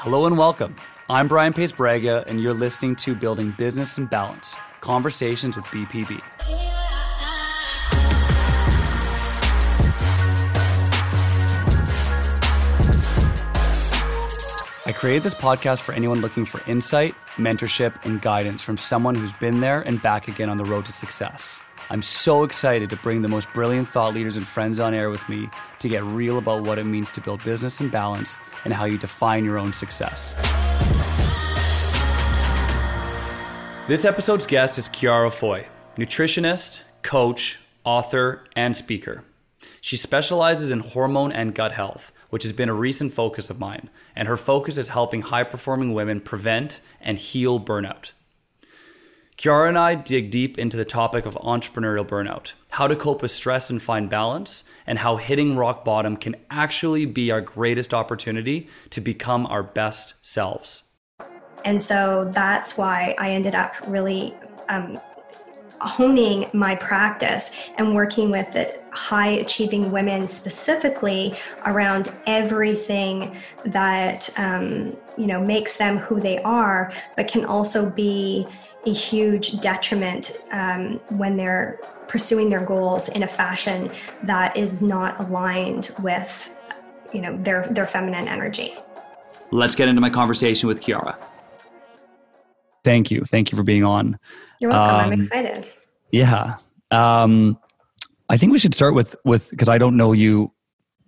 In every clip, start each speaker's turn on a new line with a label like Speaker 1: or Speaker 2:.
Speaker 1: Hello and welcome. I'm Brian Pace Braga, and you're listening to Building Business and Balance Conversations with BPB. I created this podcast for anyone looking for insight, mentorship, and guidance from someone who's been there and back again on the road to success. I'm so excited to bring the most brilliant thought leaders and friends on air with me to get real about what it means to build business and balance and how you define your own success. This episode's guest is Ciara Foy, nutritionist, coach, author, and speaker. She specializes in hormone and gut health, which has been a recent focus of mine, and her focus is helping high performing women prevent and heal burnout. Ciara and I dig deep into the topic of entrepreneurial burnout, how to cope with stress and find balance, and how hitting rock bottom can actually be our greatest opportunity to become our best selves.
Speaker 2: And so that's why I ended up really um, honing my practice and working with high achieving women specifically around everything that um, you know makes them who they are, but can also be a huge detriment um, when they're pursuing their goals in a fashion that is not aligned with you know their their feminine energy.
Speaker 1: Let's get into my conversation with ciara thank you. Thank you for being on.
Speaker 2: You're welcome. Um, i'm excited.
Speaker 1: yeah. Um, i think we should start with with because i don't know you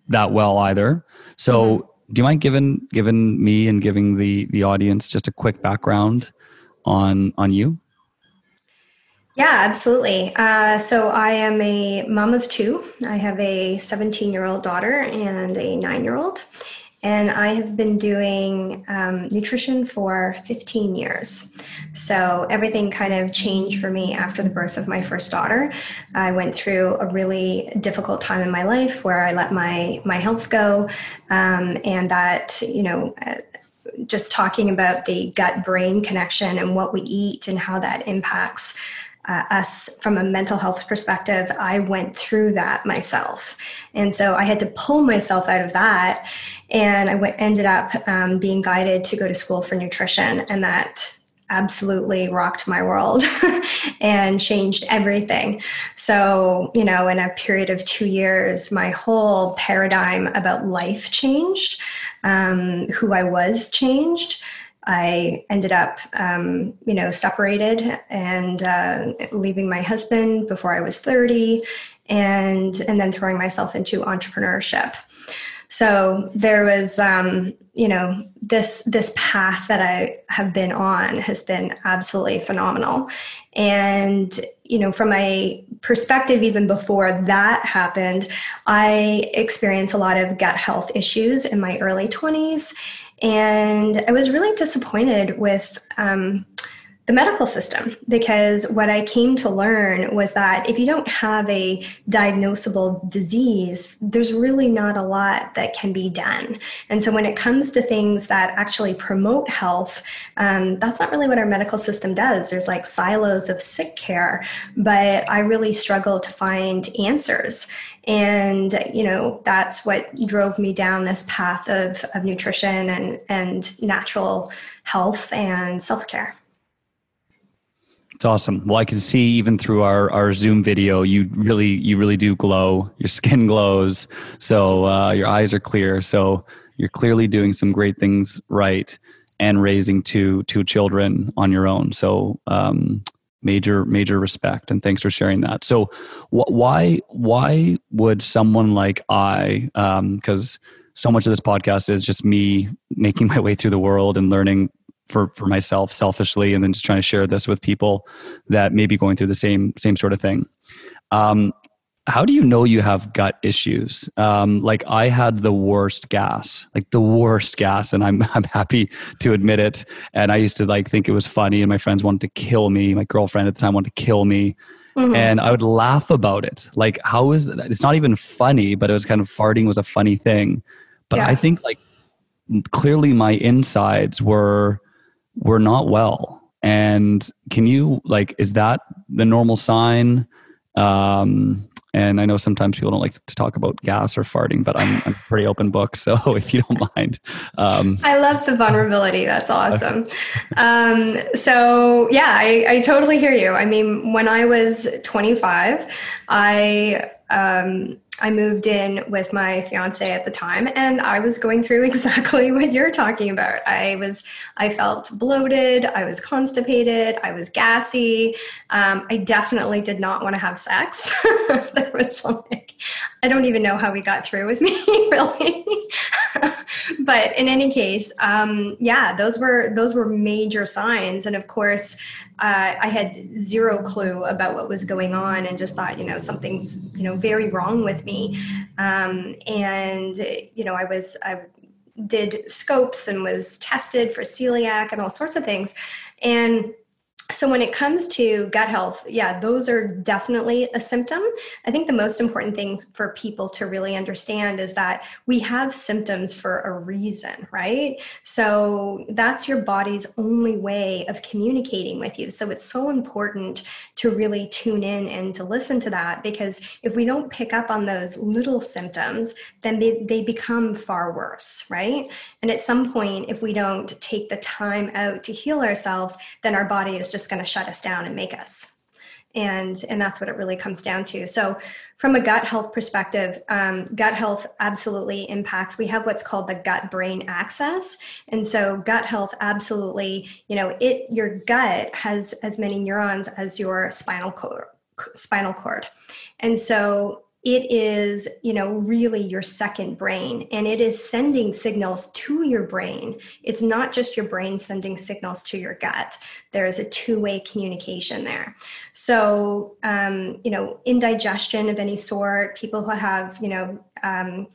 Speaker 1: that well either. So mm-hmm. do you mind giving giving me and giving the the audience just a quick background on on you?
Speaker 2: Yeah, absolutely. Uh, so I am a mom of two. I have a 17 year old daughter and a nine year old. And I have been doing um, nutrition for 15 years. So everything kind of changed for me after the birth of my first daughter. I went through a really difficult time in my life where I let my my health go, um, and that you know just talking about the gut brain connection and what we eat and how that impacts uh, us from a mental health perspective, I went through that myself. And so I had to pull myself out of that. And I ended up um, being guided to go to school for nutrition. And that absolutely rocked my world and changed everything. So, you know, in a period of two years, my whole paradigm about life changed. Um, who I was changed. I ended up, um, you know, separated and uh, leaving my husband before I was 30, and and then throwing myself into entrepreneurship. So there was, um, you know, this this path that I have been on has been absolutely phenomenal. And you know, from my perspective, even before that happened, I experienced a lot of gut health issues in my early twenties, and I was really disappointed with. Um, the medical system because what I came to learn was that if you don't have a diagnosable disease, there's really not a lot that can be done. And so when it comes to things that actually promote health, um, that's not really what our medical system does. There's like silos of sick care, but I really struggle to find answers. And, you know, that's what drove me down this path of, of nutrition and, and natural health and self care.
Speaker 1: It's awesome. Well, I can see even through our, our Zoom video, you really you really do glow. Your skin glows, so uh, your eyes are clear. So you're clearly doing some great things right, and raising two two children on your own. So um, major major respect, and thanks for sharing that. So wh- why why would someone like I, because um, so much of this podcast is just me making my way through the world and learning for for myself selfishly and then just trying to share this with people that may be going through the same same sort of thing. Um, how do you know you have gut issues? Um, like i had the worst gas like the worst gas and i'm i'm happy to admit it. And i used to like think it was funny and my friends wanted to kill me. My girlfriend at the time wanted to kill me. Mm-hmm. and i would laugh about it. Like how is it it's not even funny but it was kind of farting was a funny thing. But yeah. i think like clearly my insides were we're not well. And can you like is that the normal sign? Um, And I know sometimes people don't like to talk about gas or farting, but I'm, I'm a pretty open book. So if you don't mind.
Speaker 2: Um, I love the vulnerability. That's awesome. Um, so yeah, I, I totally hear you. I mean, when I was 25, I, um, I moved in with my fiance at the time and I was going through exactly what you're talking about. I was, I felt bloated, I was constipated, I was gassy. Um, I definitely did not want to have sex. there was like, I don't even know how we got through with me, really. but in any case, um, yeah, those were those were major signs, and of course, uh, I had zero clue about what was going on, and just thought, you know, something's you know very wrong with me, um, and you know, I was I did scopes and was tested for celiac and all sorts of things, and so when it comes to gut health yeah those are definitely a symptom. I think the most important thing for people to really understand is that we have symptoms for a reason right? So that's your body's only way of communicating with you. So it's so important to really tune in and to listen to that because if we don't pick up on those little symptoms then they, they become far worse right? And at some point if we don't take the time out to heal ourselves then our body is just just going to shut us down and make us. And and that's what it really comes down to. So from a gut health perspective um, gut health absolutely impacts. We have what's called the gut brain axis. And so gut health absolutely you know it your gut has as many neurons as your spinal cord spinal cord. And so it is you know really your second brain and it is sending signals to your brain. It's not just your brain sending signals to your gut. There's a two-way communication there. So um, you know indigestion of any sort people who have you know um,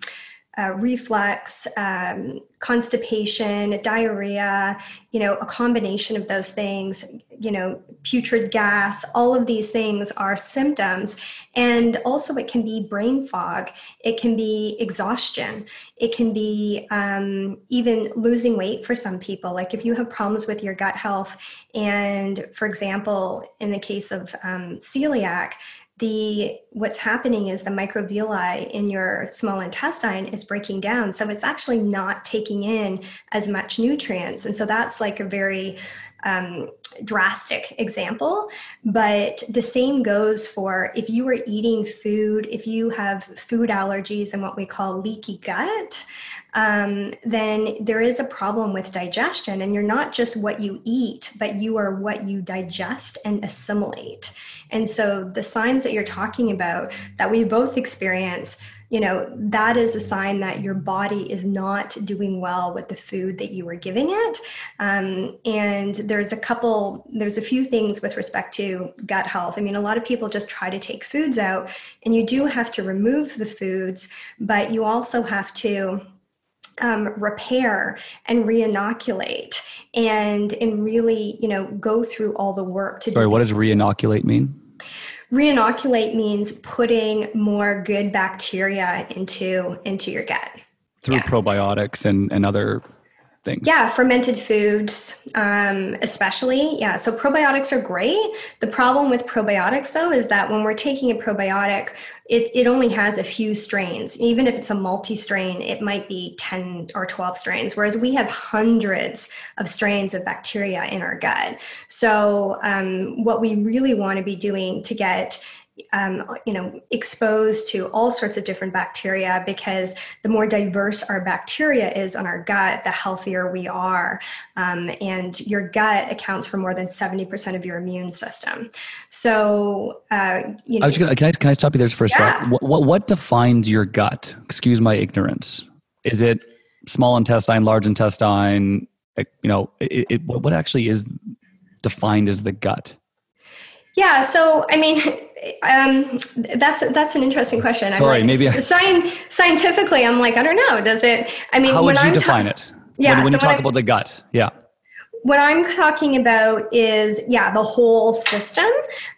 Speaker 2: uh, reflux, um, constipation, diarrhea, you know, a combination of those things, you know, putrid gas, all of these things are symptoms. And also, it can be brain fog, it can be exhaustion, it can be um, even losing weight for some people. Like if you have problems with your gut health, and for example, in the case of um, celiac, the what's happening is the microvilli in your small intestine is breaking down. So it's actually not taking in as much nutrients. And so that's like a very um, drastic example. But the same goes for if you are eating food if you have food allergies and what we call leaky gut um, then there is a problem with digestion. And you're not just what you eat but you are what you digest and assimilate and so the signs that you're talking about that we both experience, you know, that is a sign that your body is not doing well with the food that you were giving it. Um, and there's a couple, there's a few things with respect to gut health. I mean, a lot of people just try to take foods out, and you do have to remove the foods, but you also have to um, repair and reinoculate and and really you know go through all the work to
Speaker 1: sorry what does reinoculate mean?
Speaker 2: Reinoculate means putting more good bacteria into into your gut.
Speaker 1: Through yeah. probiotics and and other things.
Speaker 2: Yeah, fermented foods, um, especially. Yeah, so probiotics are great. The problem with probiotics, though, is that when we're taking a probiotic, it, it only has a few strains. Even if it's a multi strain, it might be 10 or 12 strains, whereas we have hundreds of strains of bacteria in our gut. So, um, what we really want to be doing to get um, you know exposed to all sorts of different bacteria because the more diverse our bacteria is on our gut the healthier we are. Um, and your gut accounts for more than 70% of your immune system. So uh, you know,
Speaker 1: I was gonna, can, I, can I stop you there for a yeah. sec what, what, what defines your gut? Excuse my ignorance. Is it small intestine large intestine? You know it, it, what actually is defined as the gut
Speaker 2: yeah, so I mean, um, that's that's an interesting question.
Speaker 1: Sorry,
Speaker 2: like,
Speaker 1: maybe I...
Speaker 2: Sci- scientifically, I'm like, I don't know. Does it? I mean,
Speaker 1: how would you I'm define ta- it?
Speaker 2: Yeah,
Speaker 1: when, when
Speaker 2: so
Speaker 1: you talk about the gut, yeah.
Speaker 2: What I'm talking about is, yeah, the whole system.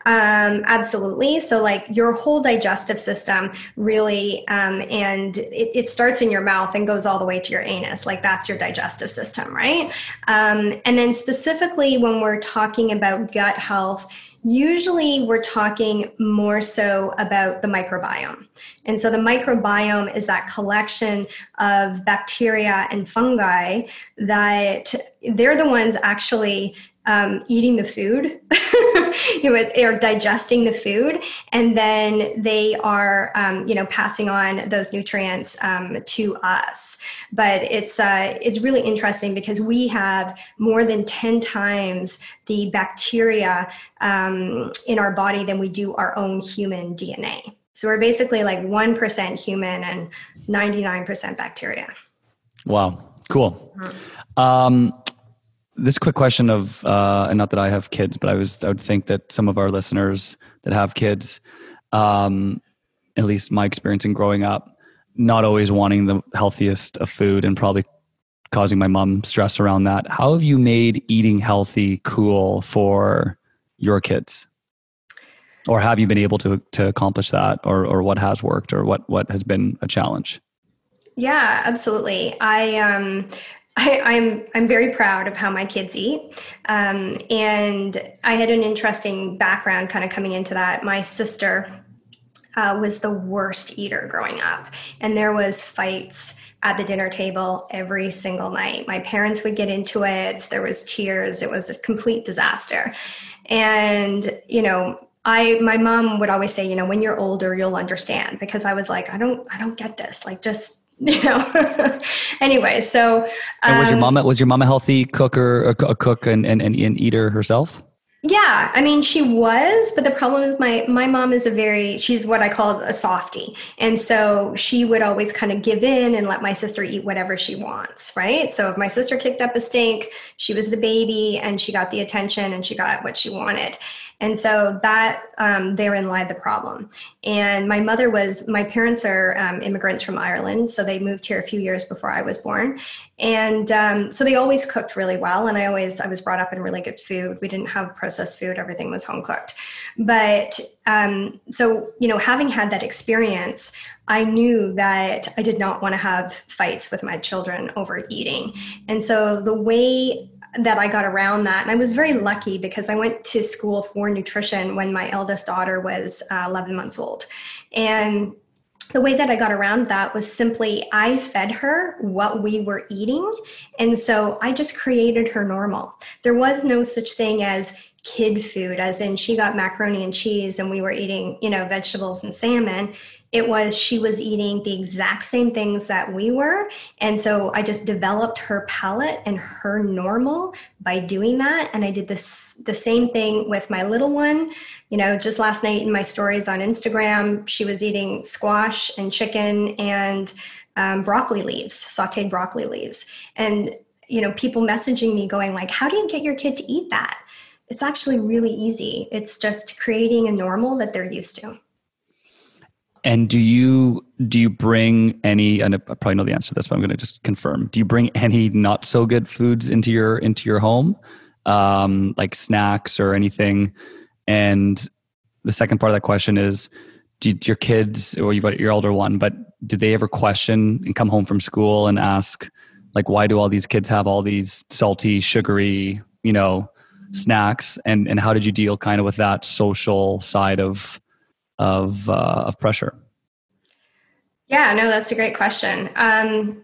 Speaker 2: Um, absolutely. So, like your whole digestive system, really, um, and it, it, starts in your mouth and goes all the way to your anus. Like that's your digestive system, right? Um, and then, specifically, when we're talking about gut health, Usually, we're talking more so about the microbiome. And so, the microbiome is that collection of bacteria and fungi that they're the ones actually um, eating the food, you know, or digesting the food, and then they are, um, you know, passing on those nutrients um, to us. But it's uh, it's really interesting because we have more than ten times the bacteria um, in our body than we do our own human DNA. So we're basically like one percent human and ninety nine percent bacteria.
Speaker 1: Wow, cool. Mm-hmm. This quick question of uh, and not that I have kids, but I was I would think that some of our listeners that have kids, um, at least my experience in growing up, not always wanting the healthiest of food and probably causing my mom stress around that. How have you made eating healthy cool for your kids? Or have you been able to to accomplish that or or what has worked or what what has been a challenge?
Speaker 2: Yeah, absolutely. I um I, am I'm, I'm very proud of how my kids eat, um, and I had an interesting background kind of coming into that. My sister uh, was the worst eater growing up, and there was fights at the dinner table every single night. My parents would get into it. There was tears. It was a complete disaster, and you know I my mom would always say, you know, when you're older, you'll understand because I was like, I don't I don't get this. Like just you know anyway so um,
Speaker 1: and was your um, mom was your mom a healthy cooker a, cook and, and, and eater herself
Speaker 2: yeah, I mean she was, but the problem is my my mom is a very she's what I call a softie. And so she would always kind of give in and let my sister eat whatever she wants, right? So if my sister kicked up a stink, she was the baby and she got the attention and she got what she wanted. And so that um, therein lied the problem. And my mother was, my parents are um, immigrants from Ireland. So they moved here a few years before I was born. And um, so they always cooked really well. And I always, I was brought up in really good food. We didn't have processed food, everything was home cooked. But um, so, you know, having had that experience, I knew that I did not want to have fights with my children over eating. And so the way that I got around that. And I was very lucky because I went to school for nutrition when my eldest daughter was uh, 11 months old. And the way that I got around that was simply I fed her what we were eating. And so I just created her normal. There was no such thing as kid food, as in she got macaroni and cheese and we were eating, you know, vegetables and salmon. It was she was eating the exact same things that we were. And so I just developed her palate and her normal by doing that. And I did this the same thing with my little one. You know, just last night in my stories on Instagram, she was eating squash and chicken and um, broccoli leaves, sauteed broccoli leaves. And you know, people messaging me going like, "How do you get your kid to eat that?" It's actually really easy. It's just creating a normal that they're used to.
Speaker 1: And do you do you bring any? And I probably know the answer to this, but I'm going to just confirm. Do you bring any not so good foods into your into your home, um, like snacks or anything? And the second part of that question is, do your kids, or your older one, but do they ever question and come home from school and ask, like, why do all these kids have all these salty, sugary, you know, snacks? And and how did you deal kind of with that social side of of uh, of pressure?
Speaker 2: Yeah, no, that's a great question. Um,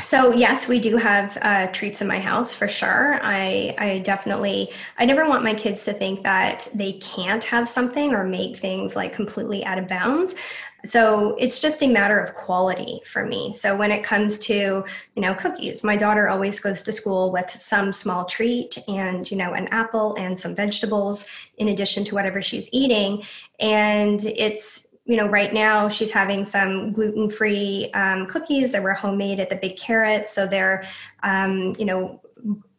Speaker 2: so yes, we do have uh, treats in my house for sure. I I definitely I never want my kids to think that they can't have something or make things like completely out of bounds. So it's just a matter of quality for me. So when it comes to, you know, cookies, my daughter always goes to school with some small treat and, you know, an apple and some vegetables in addition to whatever she's eating. And it's, you know, right now she's having some gluten free um, cookies that were homemade at the Big Carrot. So they're, um, you know,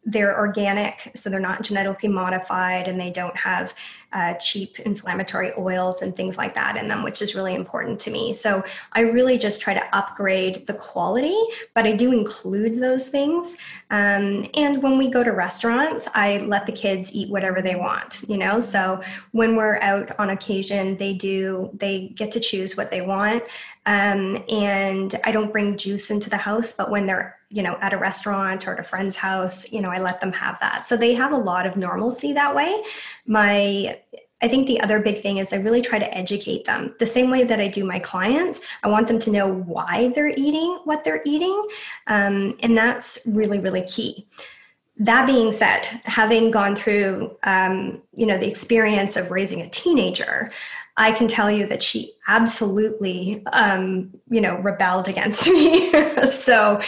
Speaker 2: they're organic, so they're not genetically modified and they don't have uh, cheap inflammatory oils and things like that in them, which is really important to me. So I really just try to upgrade the quality, but I do include those things. Um, and when we go to restaurants, I let the kids eat whatever they want, you know? So when we're out on occasion, they do, they get to choose what they want. Um, and I don't bring juice into the house, but when they're you know at a restaurant or at a friend's house you know i let them have that so they have a lot of normalcy that way my I think the other big thing is I really try to educate them the same way that I do my clients. I want them to know why they're eating what they're eating. Um, and that's really, really key. That being said, having gone through, um, you know, the experience of raising a teenager, I can tell you that she absolutely, um, you know, rebelled against me. so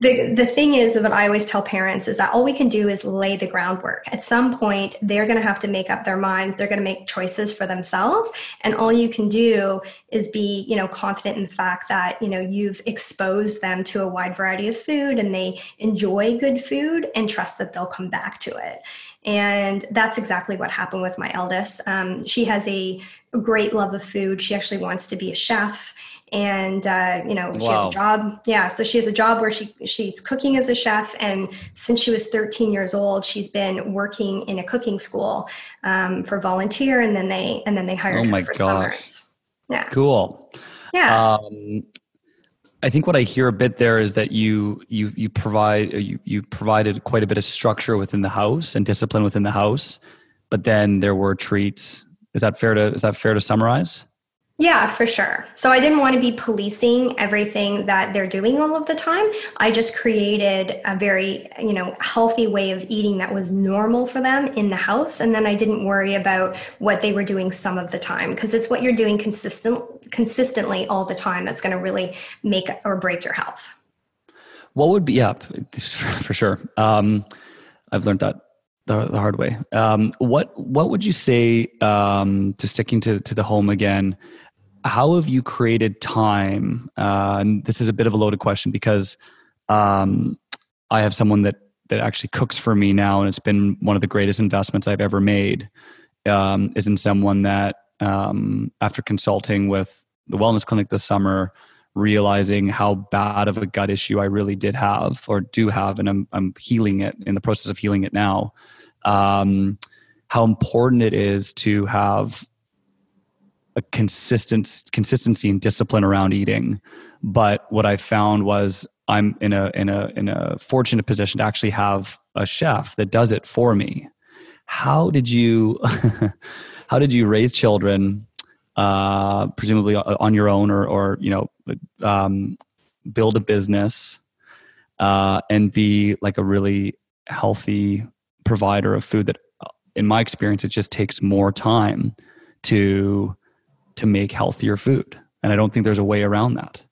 Speaker 2: the, the thing is what i always tell parents is that all we can do is lay the groundwork. At some point they're going to have to make up their minds. They're going to make choices for themselves. And all you can do is be you know confident in the fact that you know you've exposed them to a wide variety of food and they enjoy good food and trust that they'll come back to it and that's exactly what happened with my eldest. Um, she has a great love of food. She actually wants to be a chef. And uh, you know she has a job. Yeah so she has a job where she she's cooking as a chef. And since she was 13 years old she's been working in a cooking school um, for volunteer. And then they and then they hired oh her for gosh. summers.
Speaker 1: Yeah. Cool.
Speaker 2: Yeah. Um,
Speaker 1: I think what I hear a bit there is that you you you provide uh, you you provided quite a bit of structure within the house and discipline within the house, but then there were treats. Is that fair to is that fair to summarize?
Speaker 2: Yeah, for sure. So I didn't want to be policing everything that they're doing all of the time. I just created a very, you know, healthy way of eating that was normal for them in the house and then I didn't worry about what they were doing some of the time because it's what you're doing consistent consistently all the time that's going to really make or break your health.
Speaker 1: What would be yeah, for sure. Um, I've learned that the, the hard way. Um, what what would you say um, to sticking to to the home again? How have you created time? Uh, and this is a bit of a loaded question because um, I have someone that that actually cooks for me now, and it's been one of the greatest investments I've ever made. Um, is in someone that um, after consulting with the wellness clinic this summer, realizing how bad of a gut issue I really did have or do have, and I'm I'm healing it in the process of healing it now. Um, how important it is to have a consistent consistency and discipline around eating. But what I found was I'm in a in a in a fortunate position to actually have a chef that does it for me. How did you how did you raise children? Uh, presumably on your own, or or you know, um, build a business uh, and be like a really healthy provider of food. That, in my experience, it just takes more time to to make healthier food. And I don't think there's a way around that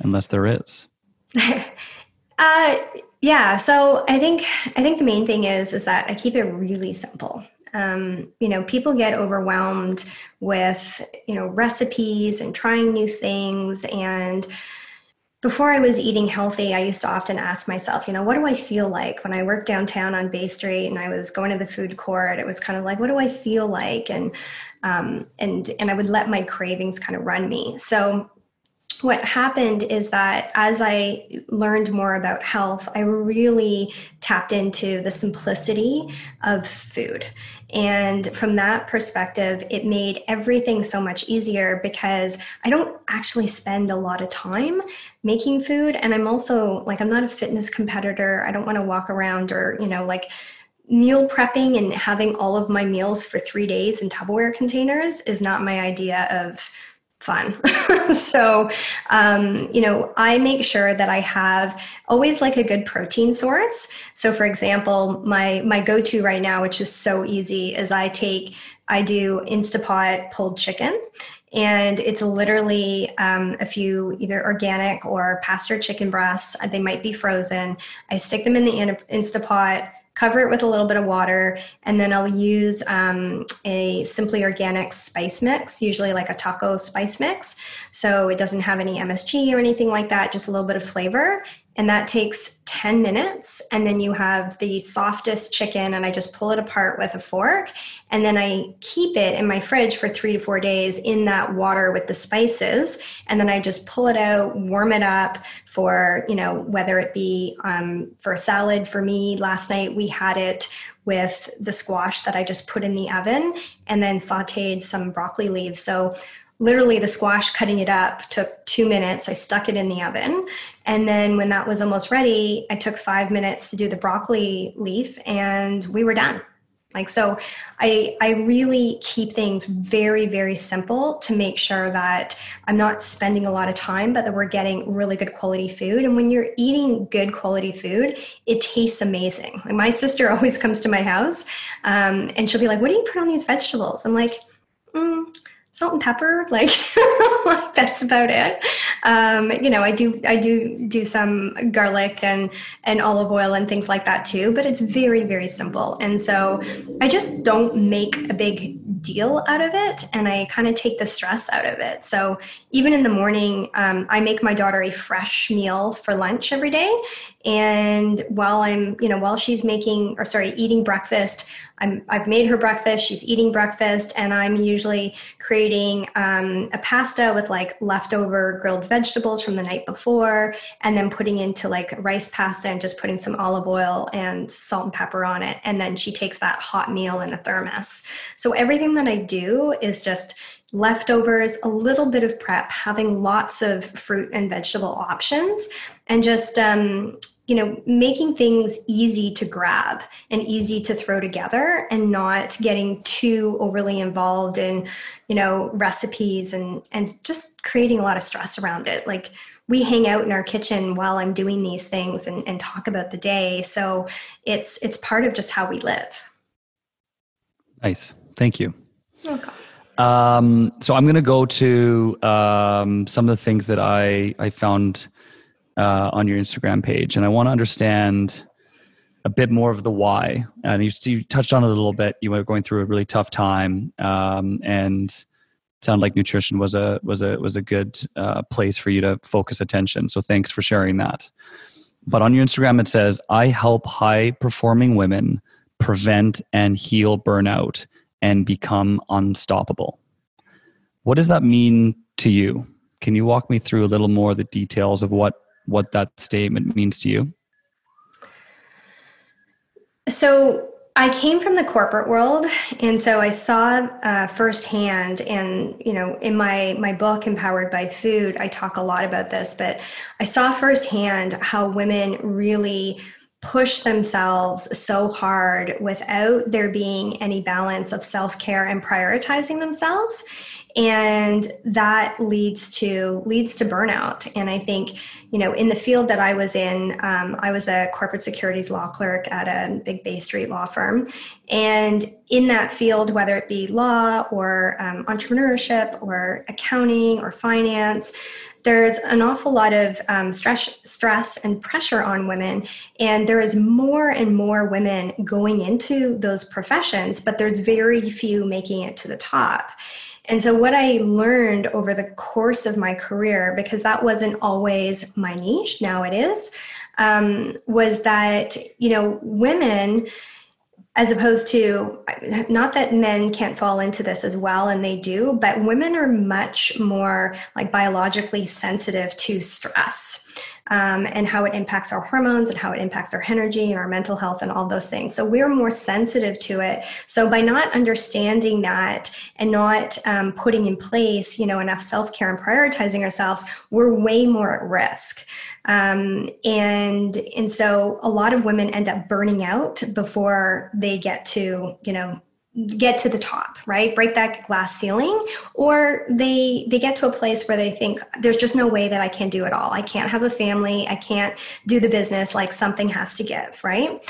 Speaker 1: unless there is.
Speaker 2: uh, yeah. So I think, I think the main thing is, is that I keep it really simple. Um, you know, people get overwhelmed with, you know, recipes and trying new things and, before I was eating healthy, I used to often ask myself, you know, what do I feel like when I worked downtown on Bay Street and I was going to the food court? It was kind of like, what do I feel like? And um, and and I would let my cravings kind of run me. So what happened is that as I learned more about health, I really tapped into the simplicity of food. And from that perspective, it made everything so much easier because I don't actually spend a lot of time making food. And I'm also like, I'm not a fitness competitor. I don't want to walk around or, you know, like, meal prepping and having all of my meals for three days in Tupperware containers is not my idea of fun. so, um, you know, I make sure that I have always like a good protein source. So, for example, my my go to right now, which is so easy, is I take I do Instapot pulled chicken. And it's literally um, a few either organic or pasture chicken breasts. They might be frozen. I stick them in the Instapot cover it with a little bit of water, and then I'll use um, a simply organic spice mix, usually like a taco spice mix. So it doesn't have any MSG or anything like that, just a little bit of flavor and that takes 10 minutes and then you have the softest chicken and i just pull it apart with a fork and then i keep it in my fridge for three to four days in that water with the spices and then i just pull it out warm it up for you know whether it be um, for a salad for me. Last night we had it with the squash that i just put in the oven and then sauteed some broccoli leaves. So literally the squash cutting it up took two minutes i stuck it in the oven and then when that was almost ready i took five minutes to do the broccoli leaf and we were done Like so I I really keep things very very simple to make sure that I'm not spending a lot of time but that we're getting really good quality food and when you're eating good quality food it tastes amazing. Like my sister always comes to my house um, and she'll be like what do you put on these vegetables? I'm like mm, salt and pepper like that's about it. Um, you know i do i do do some garlic and and olive oil and things like that too but it's very very simple. And so i just don't make a big deal out of it and i kind of take the stress out of it. So even in the morning um, i make my daughter a fresh meal for lunch every day and while i'm you know while she's making or sorry eating breakfast I'm, I've made her breakfast. She's eating breakfast, and I'm usually creating um, a pasta with like leftover grilled vegetables from the night before, and then putting into like rice pasta and just putting some olive oil and salt and pepper on it. And then she takes that hot meal in a thermos. So everything that I do is just leftovers, a little bit of prep, having lots of fruit and vegetable options, and just um, you know making things easy to grab and easy to throw together and not getting too overly involved in you know recipes and and just creating a lot of stress around it. Like we hang out in our kitchen while i'm doing these things and, and talk about the day so it's it's part of just how we live.
Speaker 1: Nice. Thank you. Okay. Um, so I'm going to go to um, some of the things that I I found uh, on your Instagram page, and I want to understand a bit more of the why. And you, you, touched on it a little bit. You were going through a really tough time, um, and sounded like nutrition was a was a was a good uh, place for you to focus attention. So thanks for sharing that. But on your Instagram, it says, "I help high performing women prevent and heal burnout and become unstoppable." What does that mean to you? Can you walk me through a little more the details of what what that statement means to you?
Speaker 2: So I came from the corporate world, and so I saw uh, firsthand. And you know, in my my book, Empowered by Food, I talk a lot about this. But I saw firsthand how women really push themselves so hard without there being any balance of self care and prioritizing themselves. And that leads to leads to burnout. And i think you know in the field that i was in um, i was a corporate securities law clerk at a big bay street law firm. And in that field whether it be law or um, entrepreneurship or accounting or finance there's an awful lot of um, stress, stress and pressure on women, and there is more and more women going into those professions, but there's very few making it to the top. And so, what I learned over the course of my career, because that wasn't always my niche, now it is, um, was that, you know, women, as opposed to, not that men can't fall into this as well, and they do, but women are much more like biologically sensitive to stress um, and how it impacts our hormones and how it impacts our energy and our mental health and all those things. So we're more sensitive to it. So by not understanding that and not um, putting in place, you know, enough self care and prioritizing ourselves, we're way more at risk. Um, and and so a lot of women end up burning out before they get to you know get to the top right? Break that glass ceiling or they they get to a place where they think there's just no way that i can do it all. I can't have a family. I can't do the business. Like something has to give right?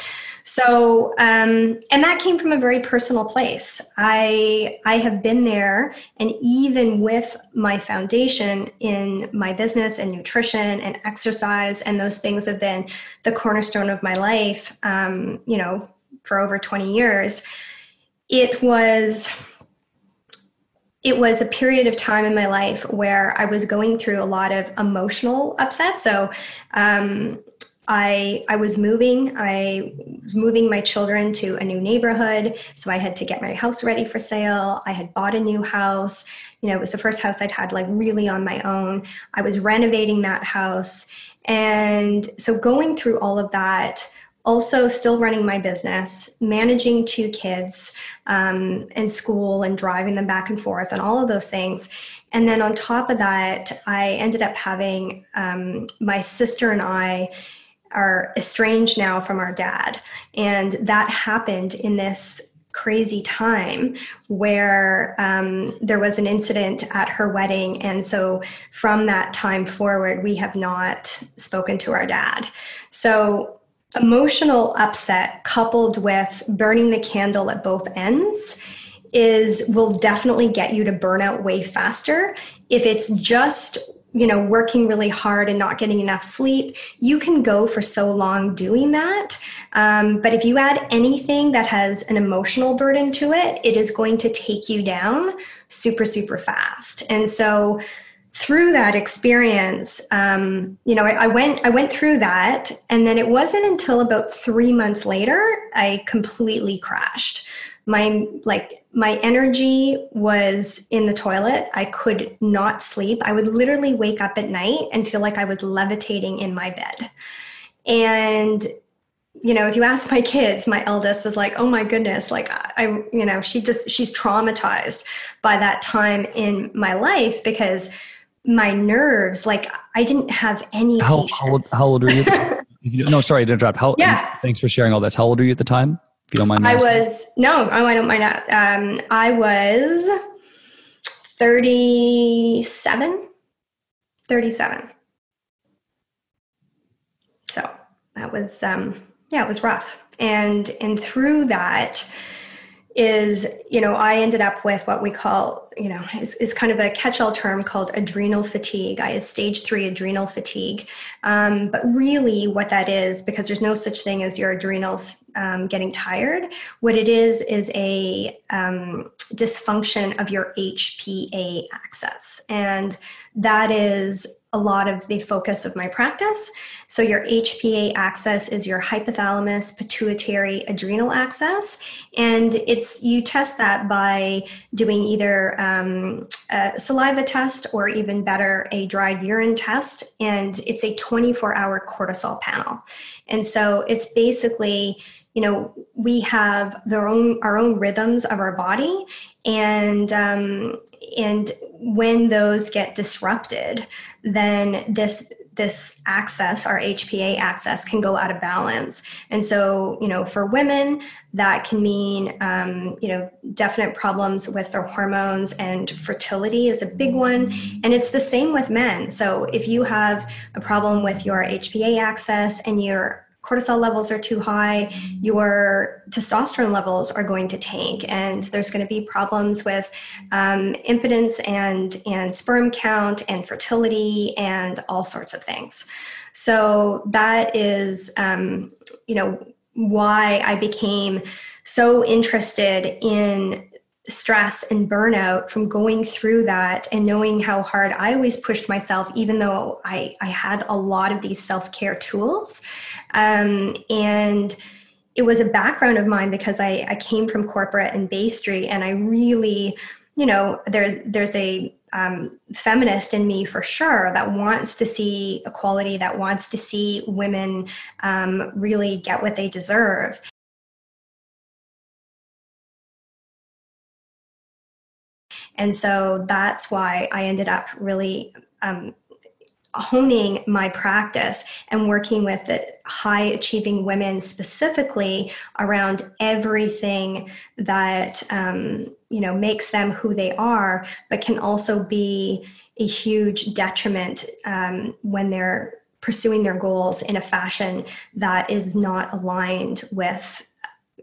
Speaker 2: So um, and that came from a very personal place. I i have been there and even with my foundation in my business and nutrition and exercise and those things have been the cornerstone of my life um, you know for over 20 years it was it was a period of time in my life where I was going through a lot of emotional upset. So um, I I was moving. I was moving my children to a new neighborhood, so I had to get my house ready for sale. I had bought a new house. You know, it was the first house I'd had like really on my own. I was renovating that house, and so going through all of that also still running my business, managing two kids um, in school and driving them back and forth and all of those things. And then on top of that, I ended up having um, my sister and I are estranged now from our dad. And that happened in this crazy time where um, there was an incident at her wedding. And so from that time forward, we have not spoken to our dad. So emotional upset coupled with burning the candle at both ends is will definitely get you to burnout way faster. If it's just you know working really hard and not getting enough sleep you can go for so long doing that. Um, but if you add anything that has an emotional burden to it it is going to take you down super super fast. And so through that experience um, you know I, I went i went through that and then it wasn't until about three months later i completely crashed. My like my energy was in the toilet. I could not sleep. I would literally wake up at night and feel like i was levitating in my bed. And you know if you ask my kids my eldest was like oh my goodness like i you know she just she's traumatized by that time in my life because my nerves like i didn't have any
Speaker 1: how, how, old, how old are you no sorry to interrupt how
Speaker 2: yeah
Speaker 1: thanks for sharing all this how old are you at the time if you don't mind.
Speaker 2: I was no, I don't mind. Um, I was 37, 37. So that was um, yeah, it was rough, and and through that is you know i ended up with what we call you know is, is kind of a catch-all term called adrenal fatigue. I had stage three adrenal fatigue. Um, but really what that is because there's no such thing as your adrenals um, getting tired what it is is a um, dysfunction of your hpa axis and that is a lot of the focus of my practice. So, your HPA axis is your hypothalamus pituitary adrenal axis, and it's you test that by doing either um, a saliva test or even better, a dried urine test, and it's a 24 hour cortisol panel. And so, it's basically you know we have their own our own rhythms of our body. And um, and when those get disrupted then this this access our hpa axis can go out of balance. And so you know for women that can mean um, you know definite problems with their hormones and fertility is a big one. And it's the same with men. So if you have a problem with your hpa axis and you're cortisol levels are too high, your testosterone levels are going to tank, and there's going to be problems with um, impotence and and sperm count and fertility and all sorts of things. So that is, um, you know, why I became so interested in stress and burnout from going through that and knowing how hard I always pushed myself, even though I, I had a lot of these self care tools. Um, and it was a background of mine because I, I came from corporate and Bay Street, and I really, you know, there's there's a um, feminist in me for sure that wants to see equality, that wants to see women um, really get what they deserve. And so that's why I ended up really um, honing my practice and working with high achieving women specifically around everything that um, you know makes them who they are but can also be a huge detriment um, when they're pursuing their goals in a fashion that is not aligned with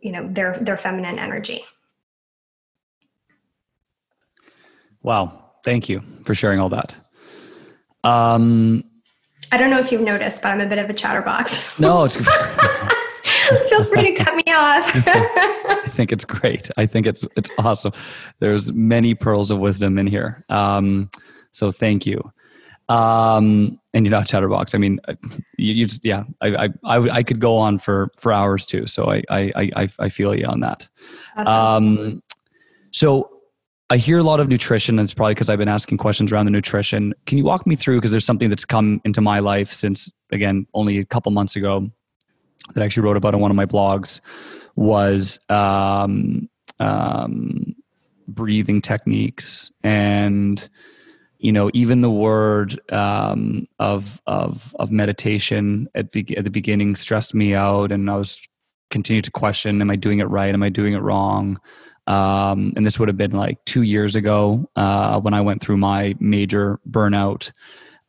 Speaker 2: you know their their feminine energy
Speaker 1: wow thank you for sharing all that um,
Speaker 2: I don't know if you've noticed, but I'm a bit of a chatterbox.
Speaker 1: No, it's.
Speaker 2: Feel free to cut me off.
Speaker 1: I think it's great. I think it's it's awesome. There's many pearls of wisdom in here. Um, so thank you. Um, and you're not chatterbox. I mean, you, you just yeah. I, I, I I could go on for for hours too. So I I I I feel you on that. Awesome. Um, so I hear a lot of nutrition, and it's probably because I've been asking questions around the nutrition. Can you walk me through? Because there's something that's come into my life since, again, only a couple months ago that I actually wrote about on one of my blogs was um, um, breathing techniques and you know even the word um, of of of meditation at, be- at the beginning stressed me out and i was continued to question: Am I doing it right? Am I doing it wrong? Um, and this would have been like two years ago uh, when I went through my major burnout.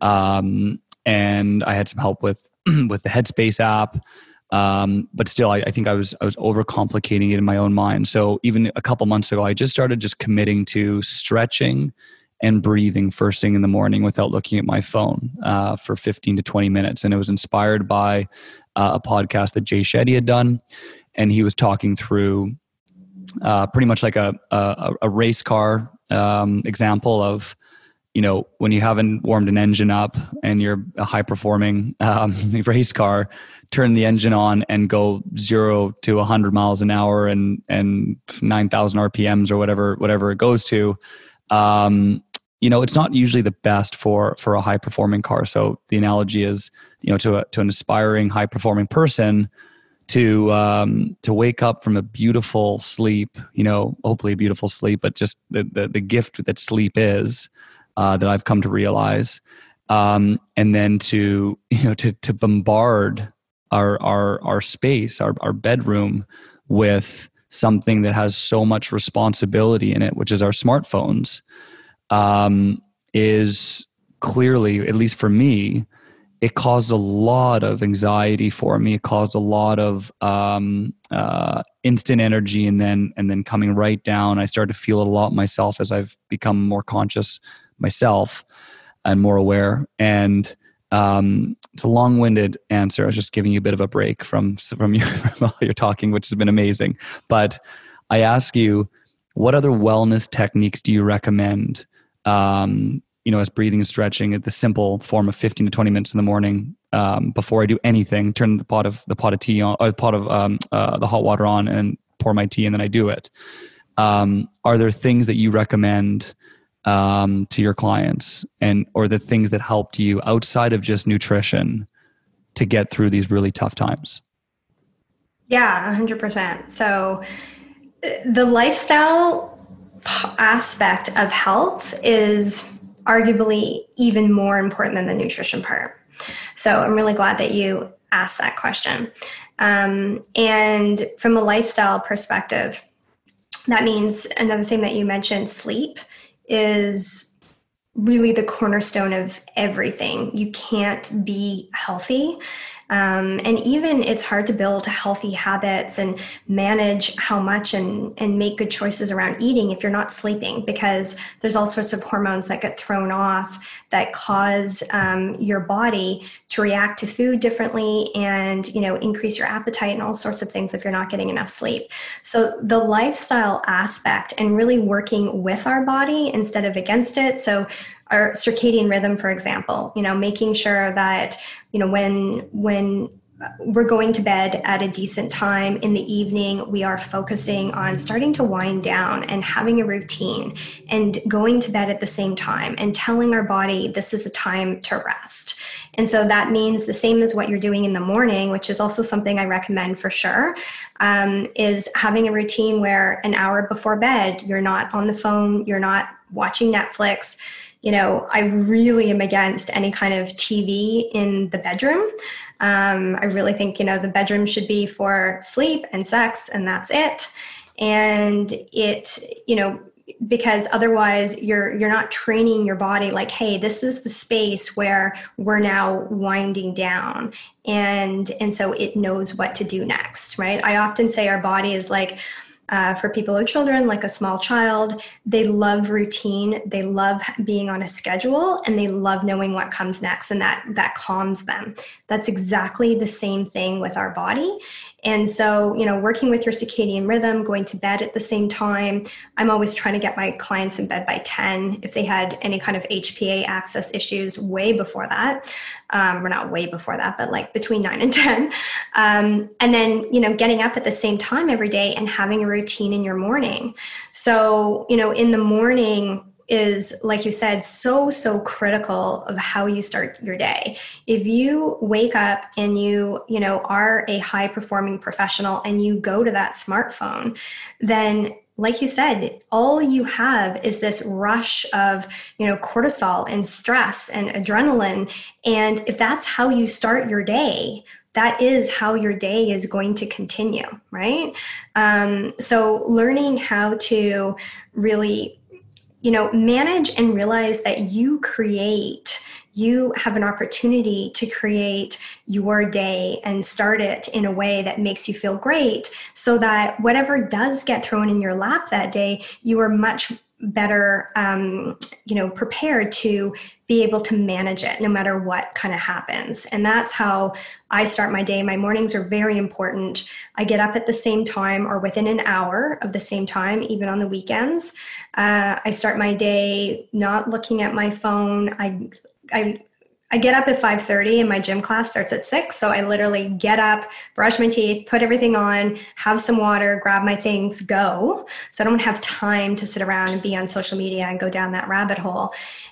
Speaker 1: Um, and I had some help with with the Headspace app. Um, but still, I, I, think I was I was overcomplicating it in my own mind. So even a couple months ago, I just started just committing to stretching and breathing first thing in the morning without looking at my phone uh, for 15 to 20 minutes. And it was inspired by uh, a podcast that Jay Shetty had done, and he was talking through uh, pretty much like a a, a race car um, example of you know when you haven't warmed an engine up and you're a high performing um, race car turn the engine on and go zero to 100 miles an hour and and 9000 rpms or whatever whatever it goes to. Um, you know it's not usually the best for for a high performing car. So the analogy is you know to a, to an aspiring high performing person to um, to wake up from a beautiful sleep, you know, hopefully a beautiful sleep, but just the the, the gift that sleep is uh, that I've come to realize, um, and then to you know to to bombard our our our space, our our bedroom, with something that has so much responsibility in it, which is our smartphones, um, is clearly, at least for me, it caused a lot of anxiety for me. It caused a lot of um, uh, instant energy, and then and then coming right down. I started to feel it a lot myself as I've become more conscious myself and more aware. And um, it's a long-winded answer. I was just giving you a bit of a break from from your from all your talking, which has been amazing. But I ask you, what other wellness techniques do you recommend um, you know, as breathing and stretching at the simple form of 15 to 20 minutes in the morning um, before I do anything. Turn the pot of the pot of tea on, or pot of um, uh, the hot water on, and pour my tea, and then I do it. Um, are there things that you recommend um, to your clients, and or the things that helped you outside of just nutrition to get through these really tough times?
Speaker 2: Yeah, 100%. So the lifestyle aspect of health is arguably even more important than the nutrition part. So I'm really glad that you asked that question. Um, and from a lifestyle perspective, that means another thing that you mentioned sleep is really the cornerstone of everything. You can't be healthy um, and even it's hard to build healthy habits and manage how much and, and make good choices around eating if you're not sleeping because there's all sorts of hormones that get thrown off that cause um, your body to react to food differently and you know increase your appetite and all sorts of things if you're not getting enough sleep. So the lifestyle aspect and really working with our body instead of against it. So our circadian rhythm for example you know making sure that you know when when we're going to bed at a decent time in the evening. We are focusing on starting to wind down and having a routine and going to bed at the same time and telling our body this is a time to rest. And so that means the same as what you're doing in the morning, which is also something I recommend for sure, um, is having a routine where an hour before bed, you're not on the phone, you're not watching Netflix you know, I really am against any kind of TV in the bedroom. Um, I really think, you know, the bedroom should be for sleep and sex, and that's it. And it, you know, because otherwise you're you're not training your body like hey this is the space where we're now winding down and and so it knows what to do next right i often say our body is like uh, for people with children, like a small child, they love routine, they love being on a schedule, and they love knowing what comes next, and that that calms them. That's exactly the same thing with our body. And so, you know, working with your circadian rhythm, going to bed at the same time. I'm always trying to get my clients in bed by 10 if they had any kind of HPA axis issues way before that. Um, or not way before that, but like between 9 and 10. Um, and then, you know, getting up at the same time every day and having a routine in your morning. So, you know, in the morning, is like you said so so critical of how you start your day if you wake up and you you know are a high performing professional and you go to that smartphone then like you said all you have is this rush of you know cortisol and stress and adrenaline and if that's how you start your day that is how your day is going to continue, right? Um, so learning how to really, you know, manage and realize that you create you have an opportunity to create your day and start it in a way that makes you feel great so that whatever does get thrown in your lap that day, you are much better um, you know prepared to be able to manage it no matter what kind of happens. And that's how i start my day. My mornings are very important. I get up at the same time or within an hour of the same time even on the weekends. Uh, i start my day not looking at my phone. I I I get up at 5:30 and my gym class starts at 6, so I literally get up, brush my teeth, put everything on, have some water, grab my things, go. So I don't have time to sit around and be on social media and go down that rabbit hole.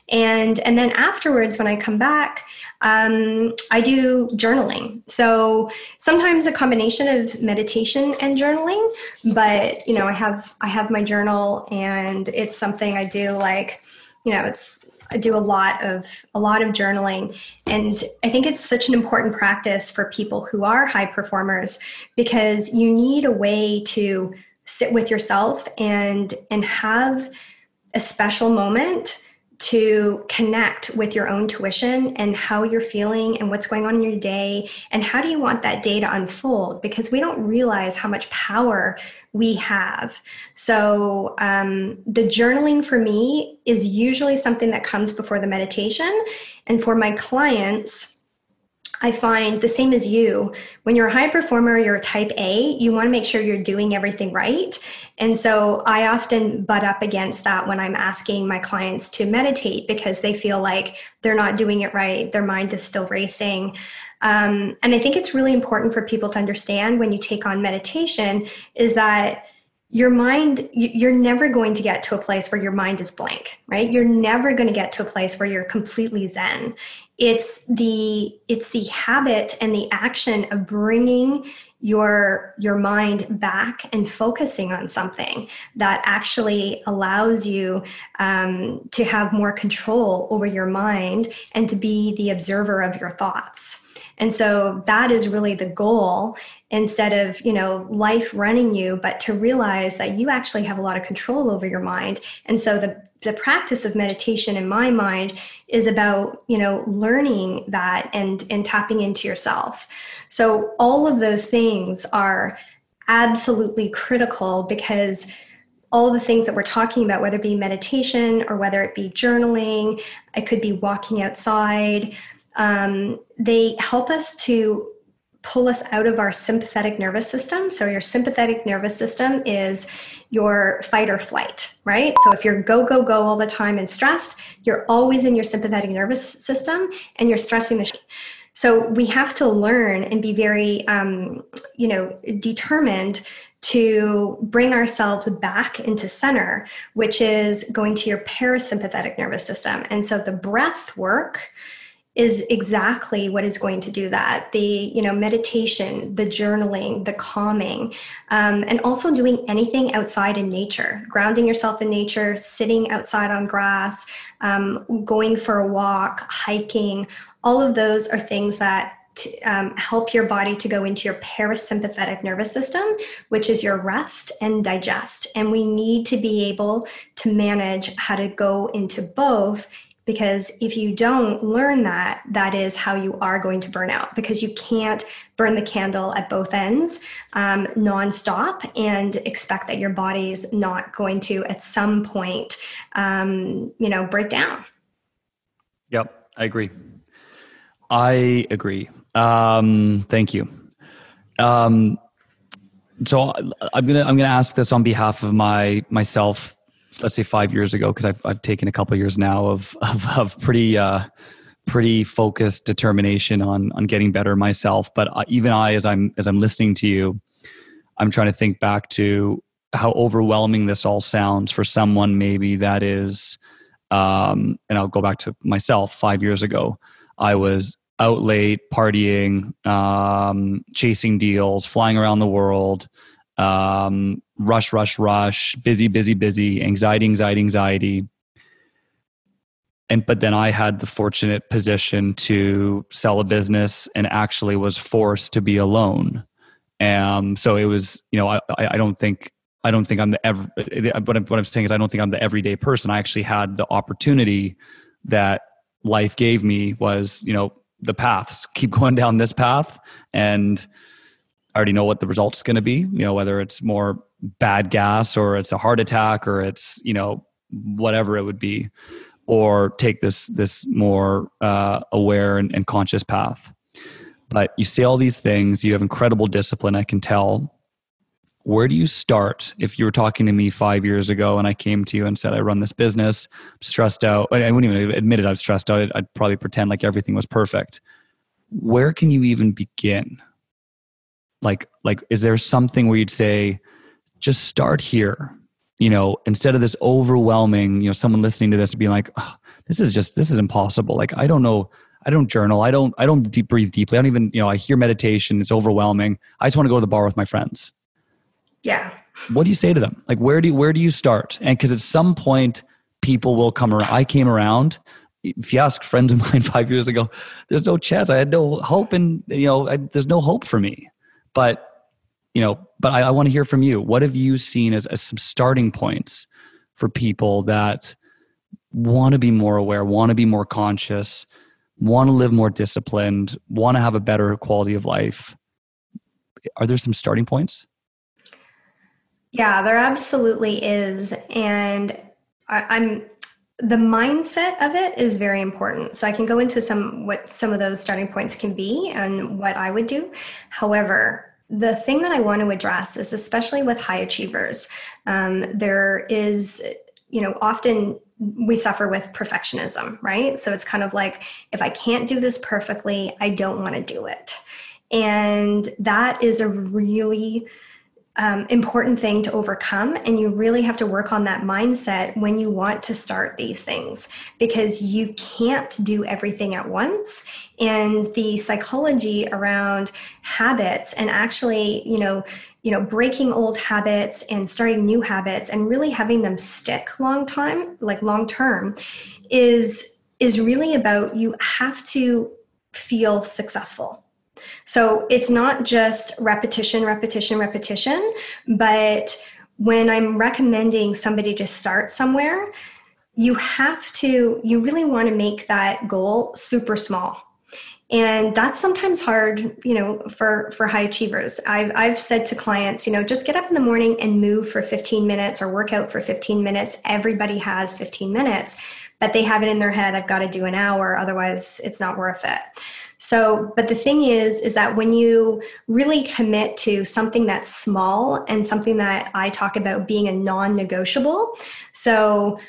Speaker 2: And and then afterwards when I come back, um, I do journaling. So sometimes a combination of meditation and journaling, but you know, I have I have my journal and it's something I do like you know, it's I do a lot of a lot of journaling. And I think it's such an important practice for people who are high performers because you need a way to sit with yourself and and have a special moment to connect with your own tuition and how you're feeling and what's going on in your day. And how do you want that day to unfold? Because we don't realize how much power we have. So, um, the journaling for me is usually something that comes before the meditation. And for my clients, I find the same as you. When you're a high performer, you're a type A, you want to make sure you're doing everything right. And so I often butt up against that when I'm asking my clients to meditate because they feel like they're not doing it right. Their mind is still racing. Um, and I think it's really important for people to understand when you take on meditation is that your mind you're never going to get to a place where your mind is blank right? You're never going to get to a place where you're completely zen. It's the it's the habit and the action of bringing your your mind back and focusing on something that actually allows you um, to have more control over your mind and to be the observer of your thoughts and so that is really the goal instead of, you know, life running you, but to realize that you actually have a lot of control over your mind. And so the the practice of meditation in my mind is about you know learning that and and tapping into yourself so all of those things are absolutely critical because all the things that we're talking about whether it be meditation or whether it be journaling it could be walking outside um, they help us to pull us out of our sympathetic nervous system. So, your sympathetic nervous system is your fight or flight, right? So, if you're go, go, go all the time and stressed, you're always in your sympathetic nervous system and you're stressing the shit. So, we have to learn and be very, um, you know, determined to bring ourselves back into center, which is going to your parasympathetic nervous system. And so, the breath work is exactly what is going to do that the you know meditation the journaling the calming um, and also doing anything outside in nature grounding yourself in nature sitting outside on grass um, going for a walk hiking all of those are things that to, um, help your body to go into your parasympathetic nervous system, which is your rest and digest. And we need to be able to manage how to go into both because if you don't learn that that is how you are going to burn out because you can't burn the candle at both ends um, nonstop and expect that your body's not going to at some point um, you know break down.
Speaker 1: Yep i agree. I agree. Um, thank you. Um, so i'm gonna i'm gonna ask this on behalf of my myself let's say five years ago because I've, I've taken a couple of years now of of, of pretty uh, pretty focused determination on on getting better myself. But even i as i'm as i'm listening to you i'm trying to think back to how overwhelming this all sounds for someone maybe that is um, and i'll go back to myself five years ago i was out late partying um, chasing deals flying around the world um, rush, rush, rush, busy, busy, busy, anxiety, anxiety, anxiety. and but then I had the fortunate position to sell a business and actually was forced to be alone. Um, so it was, you know, I, I don't think I don't think I'm the ever. What I'm, what I'm saying is I don't think I'm the everyday person. I actually had the opportunity that life gave me was, you know, the paths. Keep going down this path, and I already know what the result's going to be. You know, whether it's more bad gas or it's a heart attack or it's you know whatever it would be or take this this more uh, aware and, and conscious path. But you say all these things you have incredible discipline i can tell. Where do you start? If you were talking to me five years ago and i came to you and said i run this business I'm stressed out i wouldn't even admit it i was stressed out i'd probably pretend like everything was perfect. Where can you even begin like like is there something where you'd say just start here you know, instead of this overwhelming, you know, someone listening to this being like, oh, this is just, this is impossible. Like, I don't know. I don't journal. I don't, I don't deep breathe deeply. I don't even, you know, I hear meditation. It's overwhelming. I just want to go to the bar with my friends.
Speaker 2: Yeah.
Speaker 1: What do you say to them? Like, where do you, where do you start? And cause at some point people will come around. I came around. If you ask friends of mine five years ago, there's no chance. I had no hope and, you know, I, there's no hope for me. But you know, but I, I want to hear from you. What have you seen as, as some starting points for people that want to be more aware, want to be more conscious, want to live more disciplined, want to have a better quality of life? Are there some starting points?
Speaker 2: Yeah, there absolutely is. And I, am the mindset of it is very important. So I can go into some what some of those starting points can be and what I would do. However, the thing that I want to address is especially with high achievers, um, there is, you know, often we suffer with perfectionism, right? So it's kind of like, if I can't do this perfectly, I don't want to do it. And that is a really um, important thing to overcome. And you really have to work on that mindset when you want to start these things because you can't do everything at once. And the psychology around habits and actually, you know, you know breaking old habits and starting new habits and really having them stick long time like long term is is really about you have to feel successful so it's not just repetition, repetition, repetition, but when I'm recommending somebody to start somewhere, you have to, you really want to make that goal super small. And that's sometimes hard, you know, for, for high achievers. I've, I've said to clients, you know, just get up in the morning and move for 15 minutes or work out for 15 minutes. Everybody has 15 minutes, but they have it in their head, I've got to do an hour, otherwise it's not worth it. So, but the thing is, is that when you really commit to something that's small and something that I talk about being a non negotiable. So,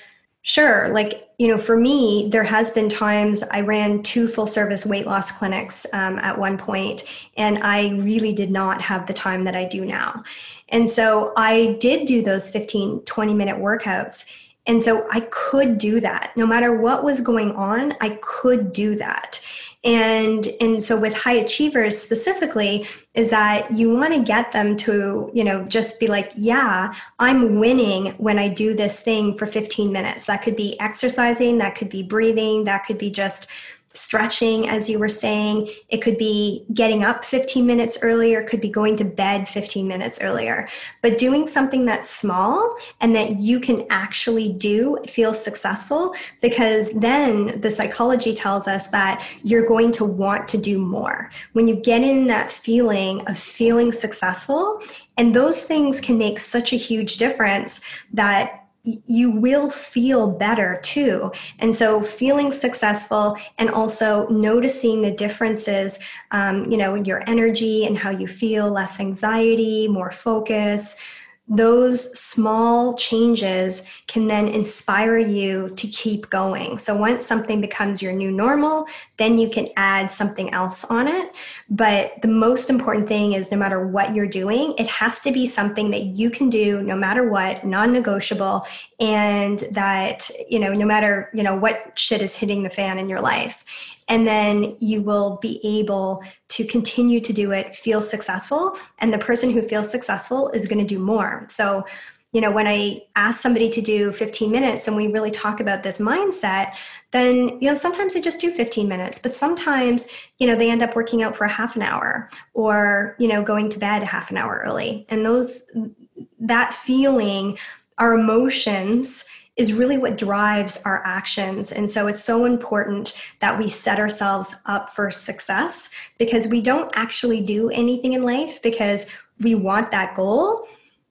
Speaker 2: Sure. Like, you know, for me, there has been times I ran two full service weight loss clinics um, at one point, and I really did not have the time that I do now. And so I did do those 15, 20 minute workouts. And so I could do that. No matter what was going on, I could do that and and so with high achievers specifically is that you want to get them to you know just be like yeah i'm winning when i do this thing for 15 minutes. That could be exercising that could be breathing that could be just stretching, as you were saying. It could be getting up 15 minutes earlier, could be going to bed 15 minutes earlier. But doing something that's small and that you can actually do feel successful because then the psychology tells us that you're going to want to do more. When you get in that feeling of feeling successful, and those things can make such a huge difference that you will feel better too. And so, feeling successful and also noticing the differences, um, you know, your energy and how you feel, less anxiety, more focus, those small changes can then inspire you to keep going. So once something becomes your new normal, then you can add something else on it. But the most important thing is no matter what you're doing, it has to be something that you can do no matter what, non-negotiable, and that, you know, no matter, you know, what shit is hitting the fan in your life and then you will be able to continue to do it feel successful and the person who feels successful is going to do more so you know, when I ask somebody to do 15 minutes and we really talk about this mindset, then, you know, sometimes they just do 15 minutes, but sometimes, you know, they end up working out for a half an hour or, you know, going to bed a half an hour early. And those, that feeling, our emotions, is really what drives our actions. And so it's so important that we set ourselves up for success because we don't actually do anything in life because we want that goal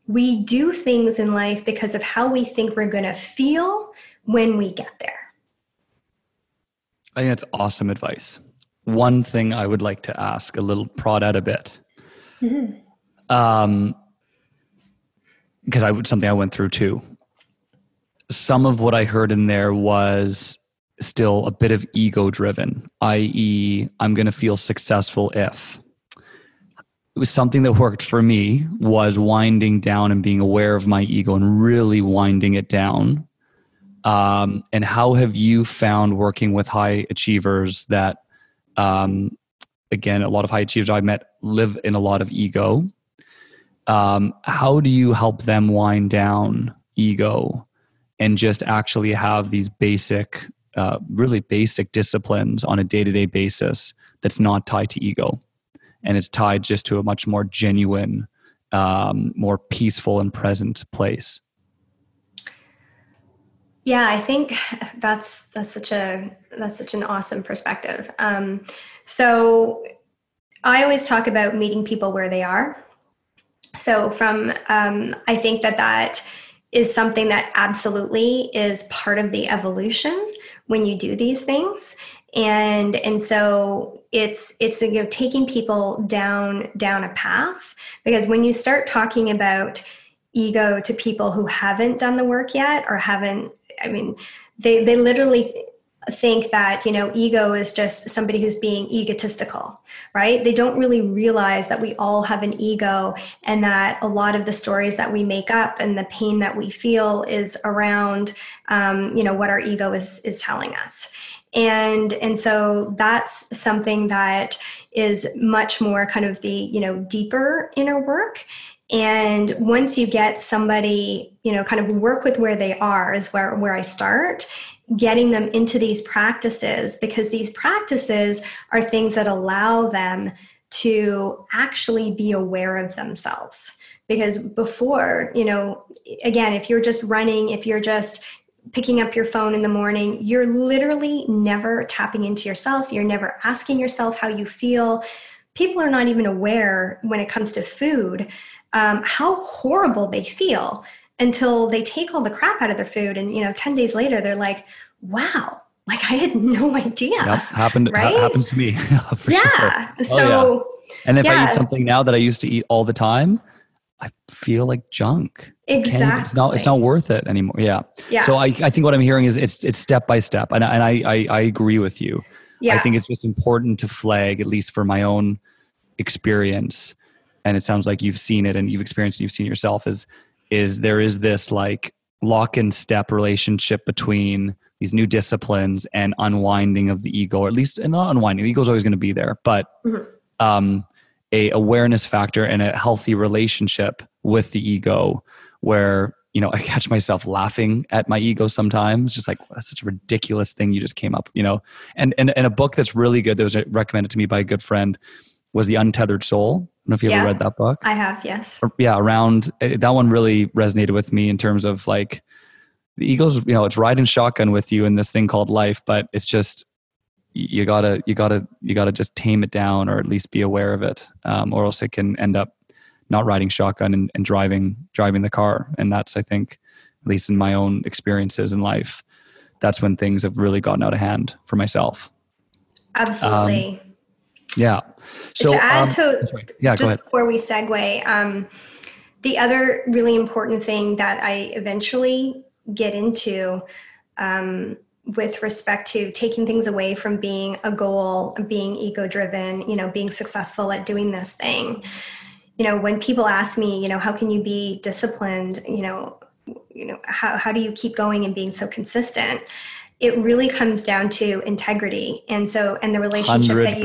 Speaker 2: we do things in life because of how we think we're going to feel when we get there.
Speaker 1: I think that's awesome advice. One thing I would like to ask a little prod out a bit. Mm-hmm. Um, because I would something I went through too. Some of what I heard in there was still a bit of ego driven, i.e., I'm going to feel successful if. It was something that worked for me was winding down and being aware of my ego and really winding it down. Um, and how have you found working with high achievers that um, again a lot of high achievers i've met live in a lot of ego? Um, how do you help them wind down ego and just actually have these basic uh, really basic disciplines on a day-to-day basis that's not tied to ego. And it's tied just to a much more genuine um, more peaceful and present place.
Speaker 2: Yeah i think that's that's such a that's such an awesome perspective. Um, so i always talk about meeting people where they are. So from um, i think that that is something that absolutely is part of the evolution when you do these things. And and so it's it's you know taking people down down a path. Because when you start talking about ego to people who haven't done the work yet or haven't i mean they they literally think that you know ego is just somebody who's being egotistical right? They don't really realize that we all have an ego and that a lot of the stories that we make up and the pain that we feel is around um, you know what our ego is is telling us. And and so that's something that is much more kind of the you know deeper inner work. And once you get somebody you know kind of work with where they are is where where i start getting them into these practices because these practices are things that allow them to actually be aware of themselves because before you know again if you're just running if you're just picking up your phone in the morning, you're literally never tapping into yourself. You're never asking yourself how you feel. People are not even aware when it comes to food um, how horrible they feel until they take all the crap out of their food. And, you know, 10 days later, they're like, wow, like I had no idea. Yep,
Speaker 1: happened right? ha- happens to me.
Speaker 2: yeah. Sure. So oh,
Speaker 1: yeah. and if yeah. I eat something now that I used to eat all the time, I feel like junk.
Speaker 2: Exactly.
Speaker 1: It's not it's not worth it anymore. Yeah.
Speaker 2: Yeah.
Speaker 1: So I, I think what I'm hearing is it's it's step by step. And, and I, I, I agree with you. Yeah. I think it's just important to flag, at least for my own experience. And it sounds like you've seen it and you've experienced and you've seen yourself is is there is this like lock and step relationship between these new disciplines and unwinding of the ego, or at least not unwinding. The ego is always going to be there, but mm-hmm. um, a awareness factor and a healthy relationship with the ego where you know i catch myself laughing at my ego sometimes just like that's such a ridiculous thing you just came up you know and and, and a book that's really good that was recommended to me by a good friend was the untethered soul don't know if you yeah, ever read that book?
Speaker 2: I have yes.
Speaker 1: Yeah around eh, that one really resonated with me in terms of like the Eagles, you know it's riding shotgun with you in this thing called life but it's just you gotta you gotta you gotta just tame it down or at least be aware of it um, or else it can end up not riding shotgun and, and driving driving the car. And that's i think at least in my own experiences in life that's when things have really gotten out of hand for myself.
Speaker 2: Absolutely. Um,
Speaker 1: yeah
Speaker 2: so to add um, to yeah just before we segue um, the other really important thing that i eventually get into um, with respect to taking things away from being a goal, being ego driven, you know, being successful at doing this thing. You know, when people ask me, you know, how can you be disciplined, you know, you know, how, how do you keep going and being so consistent? It really comes down to integrity. And so, and the relationship 100%. that you,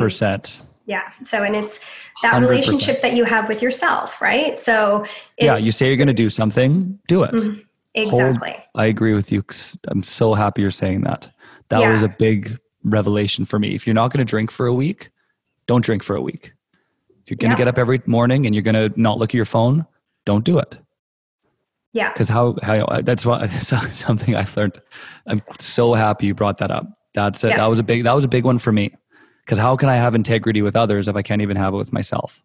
Speaker 2: Yeah. So, and it's that
Speaker 1: 100%.
Speaker 2: relationship that you have with yourself, right? So, it's,
Speaker 1: yeah, you say you're going to do something, do it.
Speaker 2: Mhm. exactly.
Speaker 1: Hold- I agree with you. I'm so happy you're saying that. That
Speaker 2: Yeah.
Speaker 1: was a big revelation for me. If you're not going to drink for a week, don't drink for a week. If you're going to
Speaker 2: Yeah.
Speaker 1: get up every morning and you're going to not look at your phone, don't do it.
Speaker 2: Yeah.
Speaker 1: Because how, how that's what something I've learned. I'm so happy you brought that up. That's it.
Speaker 2: Yeah.
Speaker 1: That was a big that was a big one for me. Because how can I have integrity with others if I can't even have it with myself?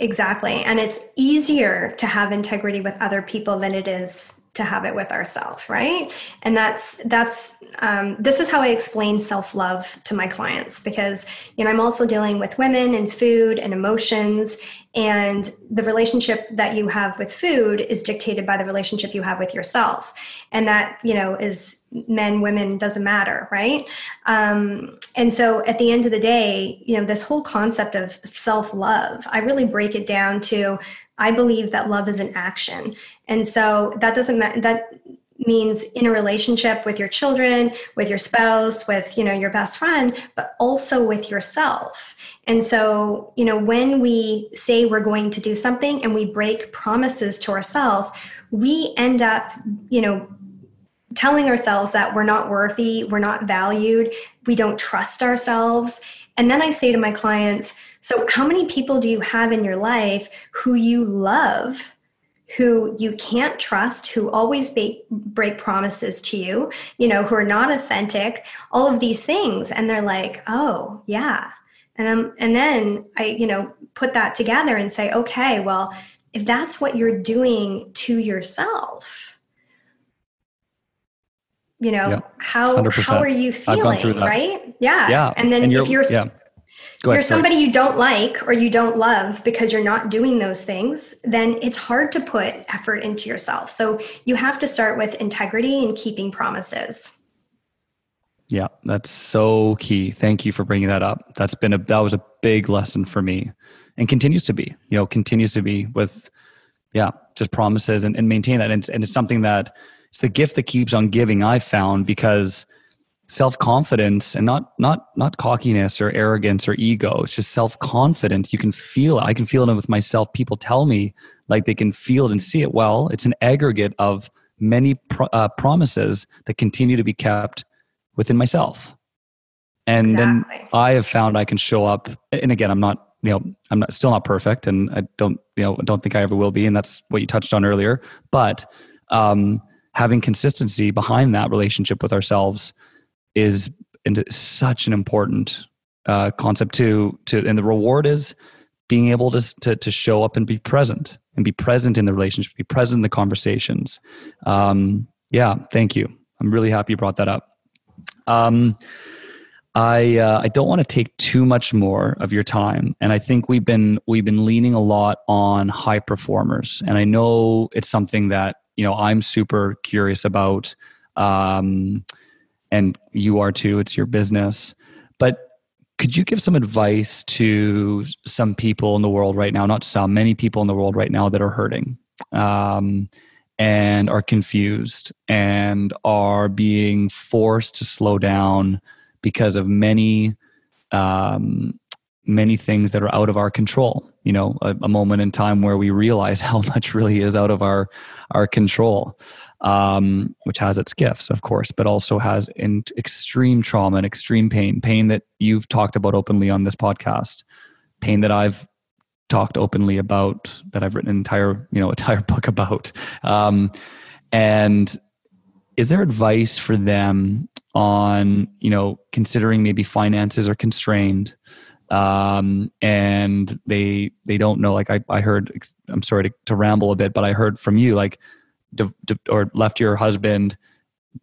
Speaker 2: Exactly. And it's easier to have integrity with other people than it is to have it with ourselves, right? And that's that's um, this is how I explain self love to my clients because you know I'm also dealing with women and food and emotions, and the relationship that you have with food is dictated by the relationship you have with yourself, and that you know is men, women doesn't matter, right? Um, and so at the end of the day, you know this whole concept of self love, I really break it down to I believe that love is an action. And so that doesn't ma- that means in a relationship with your children, with your spouse, with you know your best friend, but also with yourself. And so, you know, when we say we're going to do something and we break promises to ourselves, we end up, you know, telling ourselves that we're not worthy, we're not valued, we don't trust ourselves. And then I say to my clients, so how many people do you have in your life who you love, who you can't trust, who always ba- break promises to you, you know, who are not authentic, all of these things. And they're like, oh, yeah. And, um, and then I, you know, put that together and say, okay, well, if that's what you're doing to yourself, you know
Speaker 1: Yeah,
Speaker 2: how
Speaker 1: 100%.
Speaker 2: how are you feeling right yeah
Speaker 1: Yeah.
Speaker 2: and then
Speaker 1: you're,
Speaker 2: if you're
Speaker 1: yeah. Go
Speaker 2: you're
Speaker 1: sorry.
Speaker 2: somebody you don't like or you don't love because you're not doing those things then it's hard to put effort into yourself so you have to start with integrity and keeping promises
Speaker 1: Yeah, that's so key. Thank you for bringing that up. That's been a that was a big lesson for me, and continues to be. You know, continues to be with, yeah, just promises and, and maintain that. And it's, and it's something that it's the gift that keeps on giving. I've found because self confidence and not not not cockiness or arrogance or ego. It's just self confidence. You can feel it. I can feel it with myself. People tell me like they can feel it and see it. Well, it's an aggregate of many pro- uh, promises that continue to be kept within myself. And
Speaker 2: Exactly.
Speaker 1: then I have found I can show up. And again, I'm not, you know, I'm not still not perfect, and I don't, you know, don't think I ever will be. And that's what you touched on earlier. But um, having consistency behind that relationship with ourselves is such an important uh, concept to to. And the reward is being able to, to to show up and be present and be present in the relationship, be present in the conversations. Um, yeah, thank you. I'm really happy you brought that up. Um, I uh, I don't want to take too much more of your time, and I think we've been we've been leaning a lot on high performers, and I know it's something that you know I'm super curious about, um, and you are too. It's your business, but could you give some advice to some people in the world right now? Not some, many people in the world right now that are hurting. Um, and are confused and are being forced to slow down because of many um, many things that are out of our control you know a, a, moment in time where we realize how much really is out of our our control um, which has its gifts of course but also has in extreme trauma and extreme pain pain that you've talked about openly on this podcast pain that i've talked openly about that I've written an entire you know entire book about. Um, and is there advice for them on you know considering maybe finances are constrained um, and they they don't know like I, I heard I'm sorry to, to ramble a bit but I heard from you like or left your husband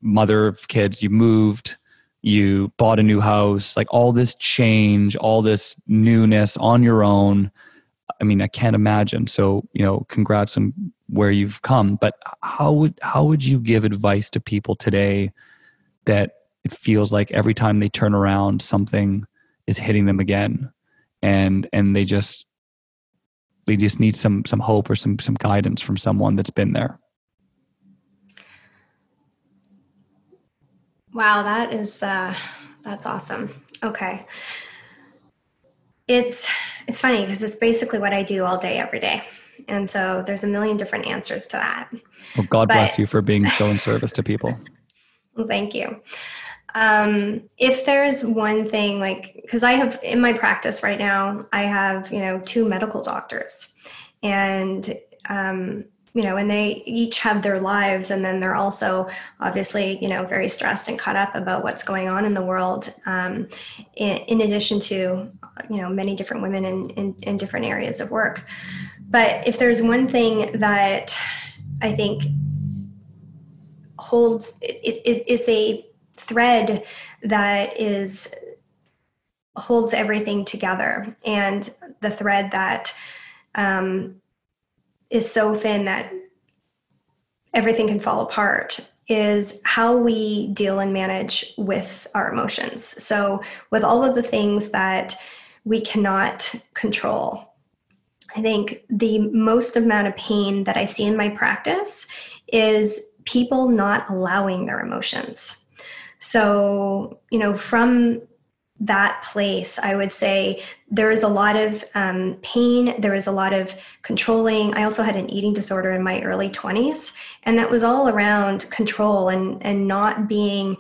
Speaker 1: mother of kids you moved you bought a new house like all this change all this newness on your own I mean, I can't imagine. So, you know, congrats on where you've come. But how would how would you give advice to people today that it feels like every time they turn around, something is hitting them again, and and they just they just need some some hope or some some guidance from someone that's been there.
Speaker 2: Wow, that is uh, that's awesome. Okay It's it's funny because it's basically what I do all day, every day. And so there's a million different answers to that.
Speaker 1: Well, God but, bless you for being so in service to people.
Speaker 2: Well, thank you. Um, if there's one thing, like, because I have in my practice right now, I have, you know, two medical doctors. And um, you know, and they each have their lives, and then they're also obviously, you know, very stressed and caught up about what's going on in the world. Um, in, in, addition to, you know, many different women in, in, in different areas of work. But if there's one thing that I think holds, it, it is a thread that is holds everything together, and the thread that um, is so thin that everything can fall apart is how we deal and manage with our emotions. So, with all of the things that we cannot control, I think the most amount of pain that I see in my practice is people not allowing their emotions. So, you know, from that place, I would say there is a lot of um, pain, there is a lot of controlling. I also had an eating disorder in my early 20s, and that was all around control and, and not being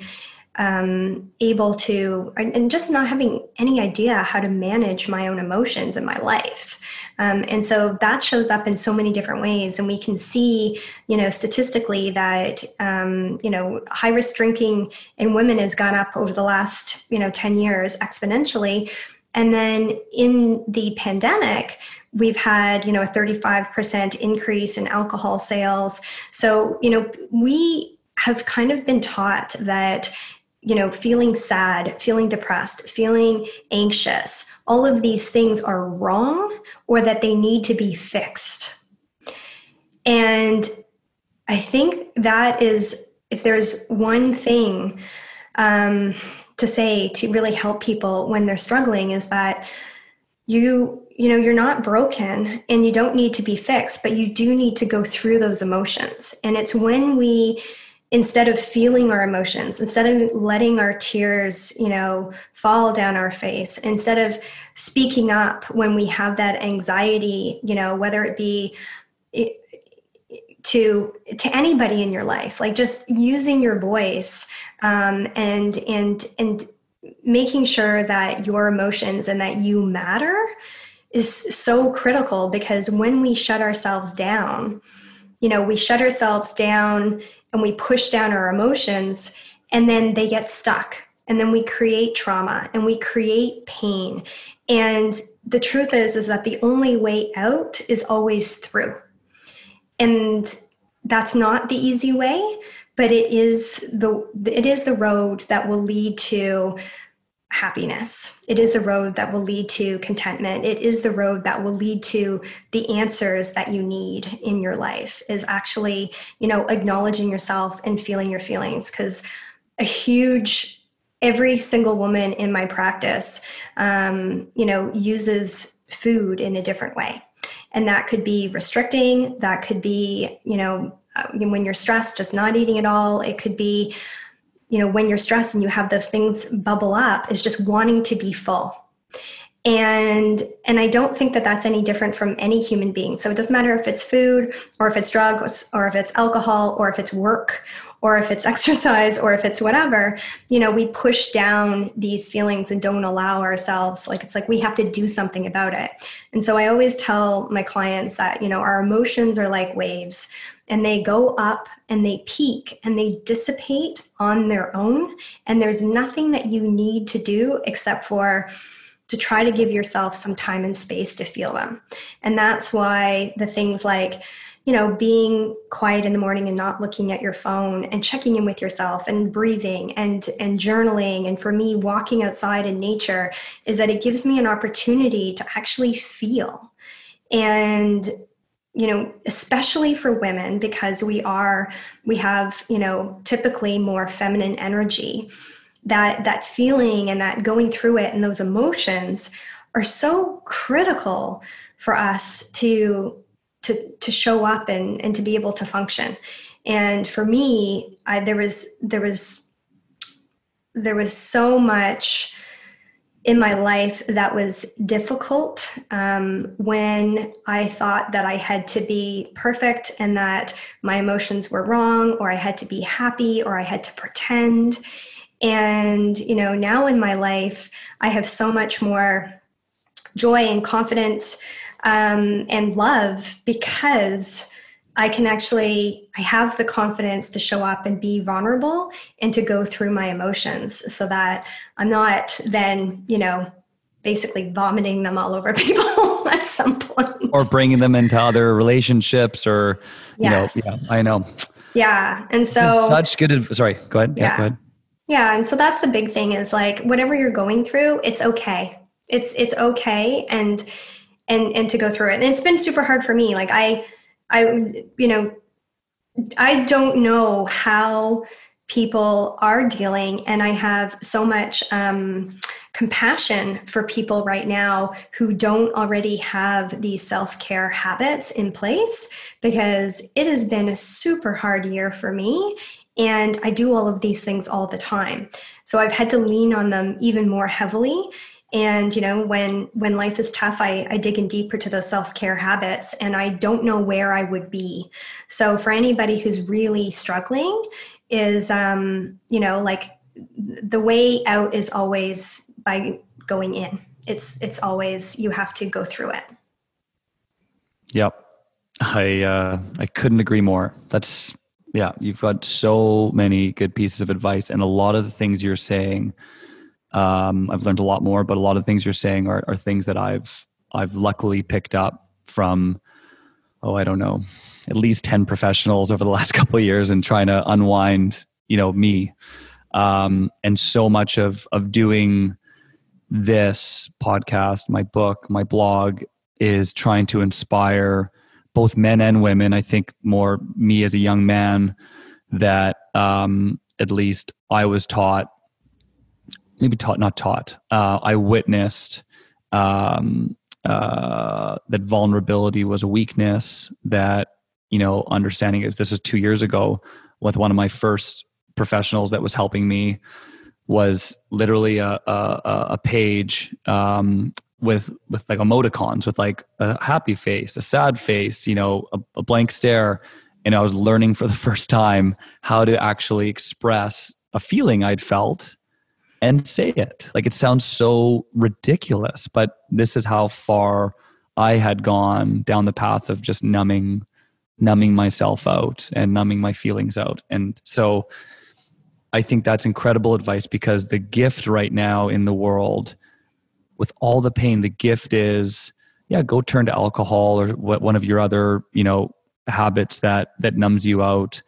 Speaker 2: um, able to, and just not having any idea how to manage my own emotions in my life. Um, and so that shows up in so many different ways. And we can see, you know, statistically that, um, you know, high risk drinking in women has gone up over the last, you know, 10 years exponentially. And then in the pandemic, we've had you know a 35% increase in alcohol sales so you know we have kind of been taught that you know, feeling sad, feeling depressed, feeling anxious, all of these things are wrong or that they need to be fixed. And I think that is, if there's one thing um, to say to really help people when they're struggling, is that you, you know, you're not broken and you don't need to be fixed, but you do need to go through those emotions. And it's when we, instead of feeling our emotions instead of letting our tears you know fall down our face instead of speaking up when we have that anxiety you know whether it be to to anybody in your life like just using your voice um, and and and making sure that your emotions and that you matter is so critical because when we shut ourselves down you know we shut ourselves down and we push down our emotions and then they get stuck. And then we create trauma and we create pain. And the truth is is that the only way out is always through. And that's not the easy way but it is the it is the road that will lead to happiness. It is the road that will lead to contentment. It is the road that will lead to the answers that you need in your life is actually, you know, acknowledging yourself and feeling your feelings because a huge every single woman in my practice um, you know uses food in a different way and that could be restricting that could be you know uh, when you're stressed just not eating at all it could be you know when you're stressed and you have those things bubble up is just wanting to be full. And and i don't think that that's any different from any human being. So it doesn't matter if it's food or if it's drugs or if it's alcohol or if it's work or if it's exercise or if it's whatever you know we push down these feelings and don't allow ourselves like it's like we have to do something about it. And so i always tell my clients that you know our emotions are like waves and they go up and they peak and they dissipate on their own. And there's nothing that you need to do except for to try to give yourself some time and space to feel them. And that's why the things like, you know, being quiet in the morning and not looking at your phone and checking in with yourself and breathing and and journaling and for me walking outside in nature is that it gives me an opportunity to actually feel. And you know especially for women because we are we have you know typically more feminine energy. That that feeling and that going through it and those emotions are so critical for us to to to show up and and to be able to function. And for me I, there was there was there was so much in my life that was difficult um, when I thought that I had to be perfect and that my emotions were wrong, or I had to be happy, or I had to pretend. And, you know, now in my life, I have so much more joy and confidence um, and love because I can actually I have the confidence to show up and be vulnerable and to go through my emotions so that I'm not then, you know, basically vomiting them all over people at some point
Speaker 1: or bringing them into other relationships or you yes. know, yeah, I know.
Speaker 2: Yeah. And so
Speaker 1: such good adv- sorry, go ahead. Yeah, yeah, go ahead.
Speaker 2: Yeah, and so that's the big thing is like whatever you're going through, it's okay. It's it's okay and and and to go through it. And it's been super hard for me. Like I I, you know, I don't know how people are dealing, and I have so much um, compassion for people right now who don't already have these self care habits in place because it has been a super hard year for me. And I do all of these things all the time. So I've had to lean on them even more heavily and you know when when life is tough i, I dig in deeper to those self-care habits and i don't know where i would be. So for anybody who's really struggling is um you know like the way out is always by going in. It's it's always you have to go through it.
Speaker 1: Yep. I uh i couldn't agree more. That's yeah you've got so many good pieces of advice and a lot of the things you're saying um, I've learned a lot more, but a lot of things you're saying are, are things that I've I've luckily picked up from oh I don't know at least ten professionals over the last couple of years and trying to unwind you know me um, and so much of of doing this podcast, my book, my blog is trying to inspire both men and women. I think more me as a young man that um, at least I was taught maybe taught, not taught. Uh, I witnessed um, uh, that vulnerability was a weakness. That you know, understanding if this was two years ago with one of my first professionals that was helping me was literally a a, a page um, with with like emoticons with like a happy face, a sad face, you know, a, a blank stare, and I was learning for the first time how to actually express a feeling I'd felt and say it. Like it sounds so ridiculous, but this is how far I had gone down the path of just numbing numbing myself out and numbing my feelings out. And so I think that's incredible advice because the gift right now in the world with all the pain the gift is yeah go turn to alcohol or one of your other you know habits that that numbs you out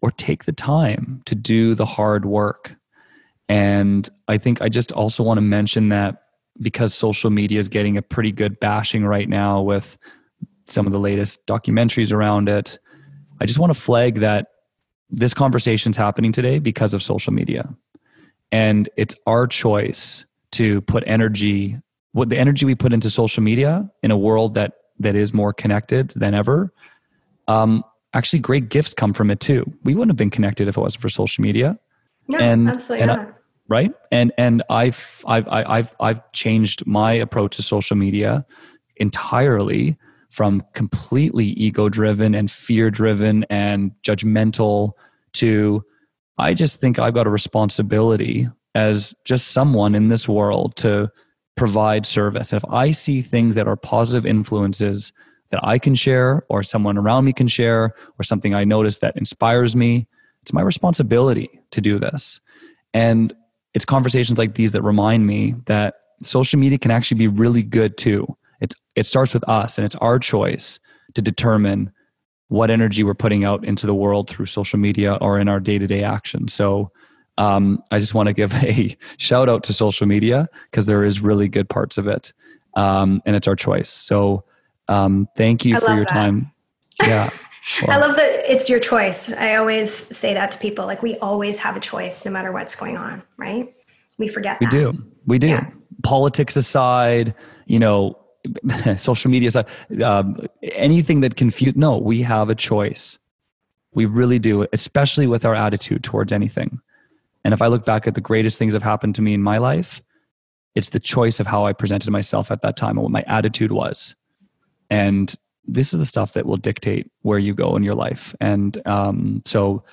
Speaker 1: or take the time to do the hard work and I think I just also want to mention that because social media is getting a pretty good bashing right now with some of the latest documentaries around it, I just want to flag that this conversation is happening today because of social media. And it's our choice to put energy, what the energy we put into social media in a world that that is more connected than ever. Um, actually, great gifts come from it too. We wouldn't have been connected if it wasn't for social media.
Speaker 2: No, and, absolutely and not
Speaker 1: right? And and i've i've i've i've changed my approach to social media entirely from completely ego driven and fear driven and judgmental to i just think i've got a responsibility as just someone in this world to provide service. If i see things that are positive influences that i can share or someone around me can share or something i notice that inspires me it's my responsibility to do this and it's conversations like these that remind me that social media can actually be really good too. It's it starts with us and it's our choice to determine what energy we're putting out into the world through social media or in our day-to-day action. So um, I just want to give a shout out to social media because there is really good parts of it, um, and it's our choice. So um, thank you I for your that. time. Yeah.
Speaker 2: I love that it's your choice. I always say that to people. Like we always have a choice no matter what's going on, right? We forget
Speaker 1: We
Speaker 2: that.
Speaker 1: do. We do. Yeah. Politics aside, you know, social media aside, um, anything that confuse. No, we have a choice. We really do, especially with our attitude towards anything. And if I look back at the greatest things that have happened to me in my life, it's the choice of how I presented myself at that time and what my attitude was. And this is the stuff that will dictate where you go in your life. And um, so,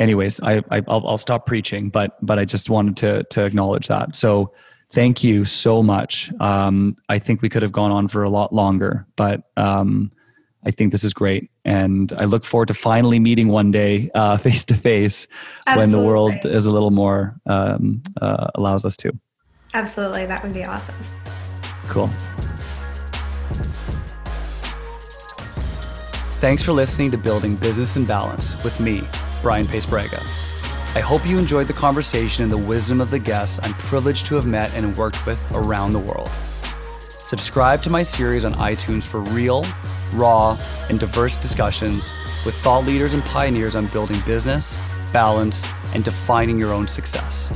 Speaker 1: anyways, I, I will I'll stop preaching, but but I just wanted to to acknowledge that. So thank you so much. Um, I think we could have gone on for a lot longer, but um, I think this is great, and I look forward to finally meeting one day face to face when the world is a little more um, uh, allows us to.
Speaker 2: Absolutely, that would be awesome.
Speaker 1: Cool. Thanks for listening to Building Business in Balance with me, Brian Pace Braga. I hope you enjoyed the conversation and the wisdom of the guests I'm privileged to have met and worked with around the world. Subscribe to my series on iTunes for real, raw, and diverse discussions with thought leaders and pioneers on building business, balance, and defining your own success.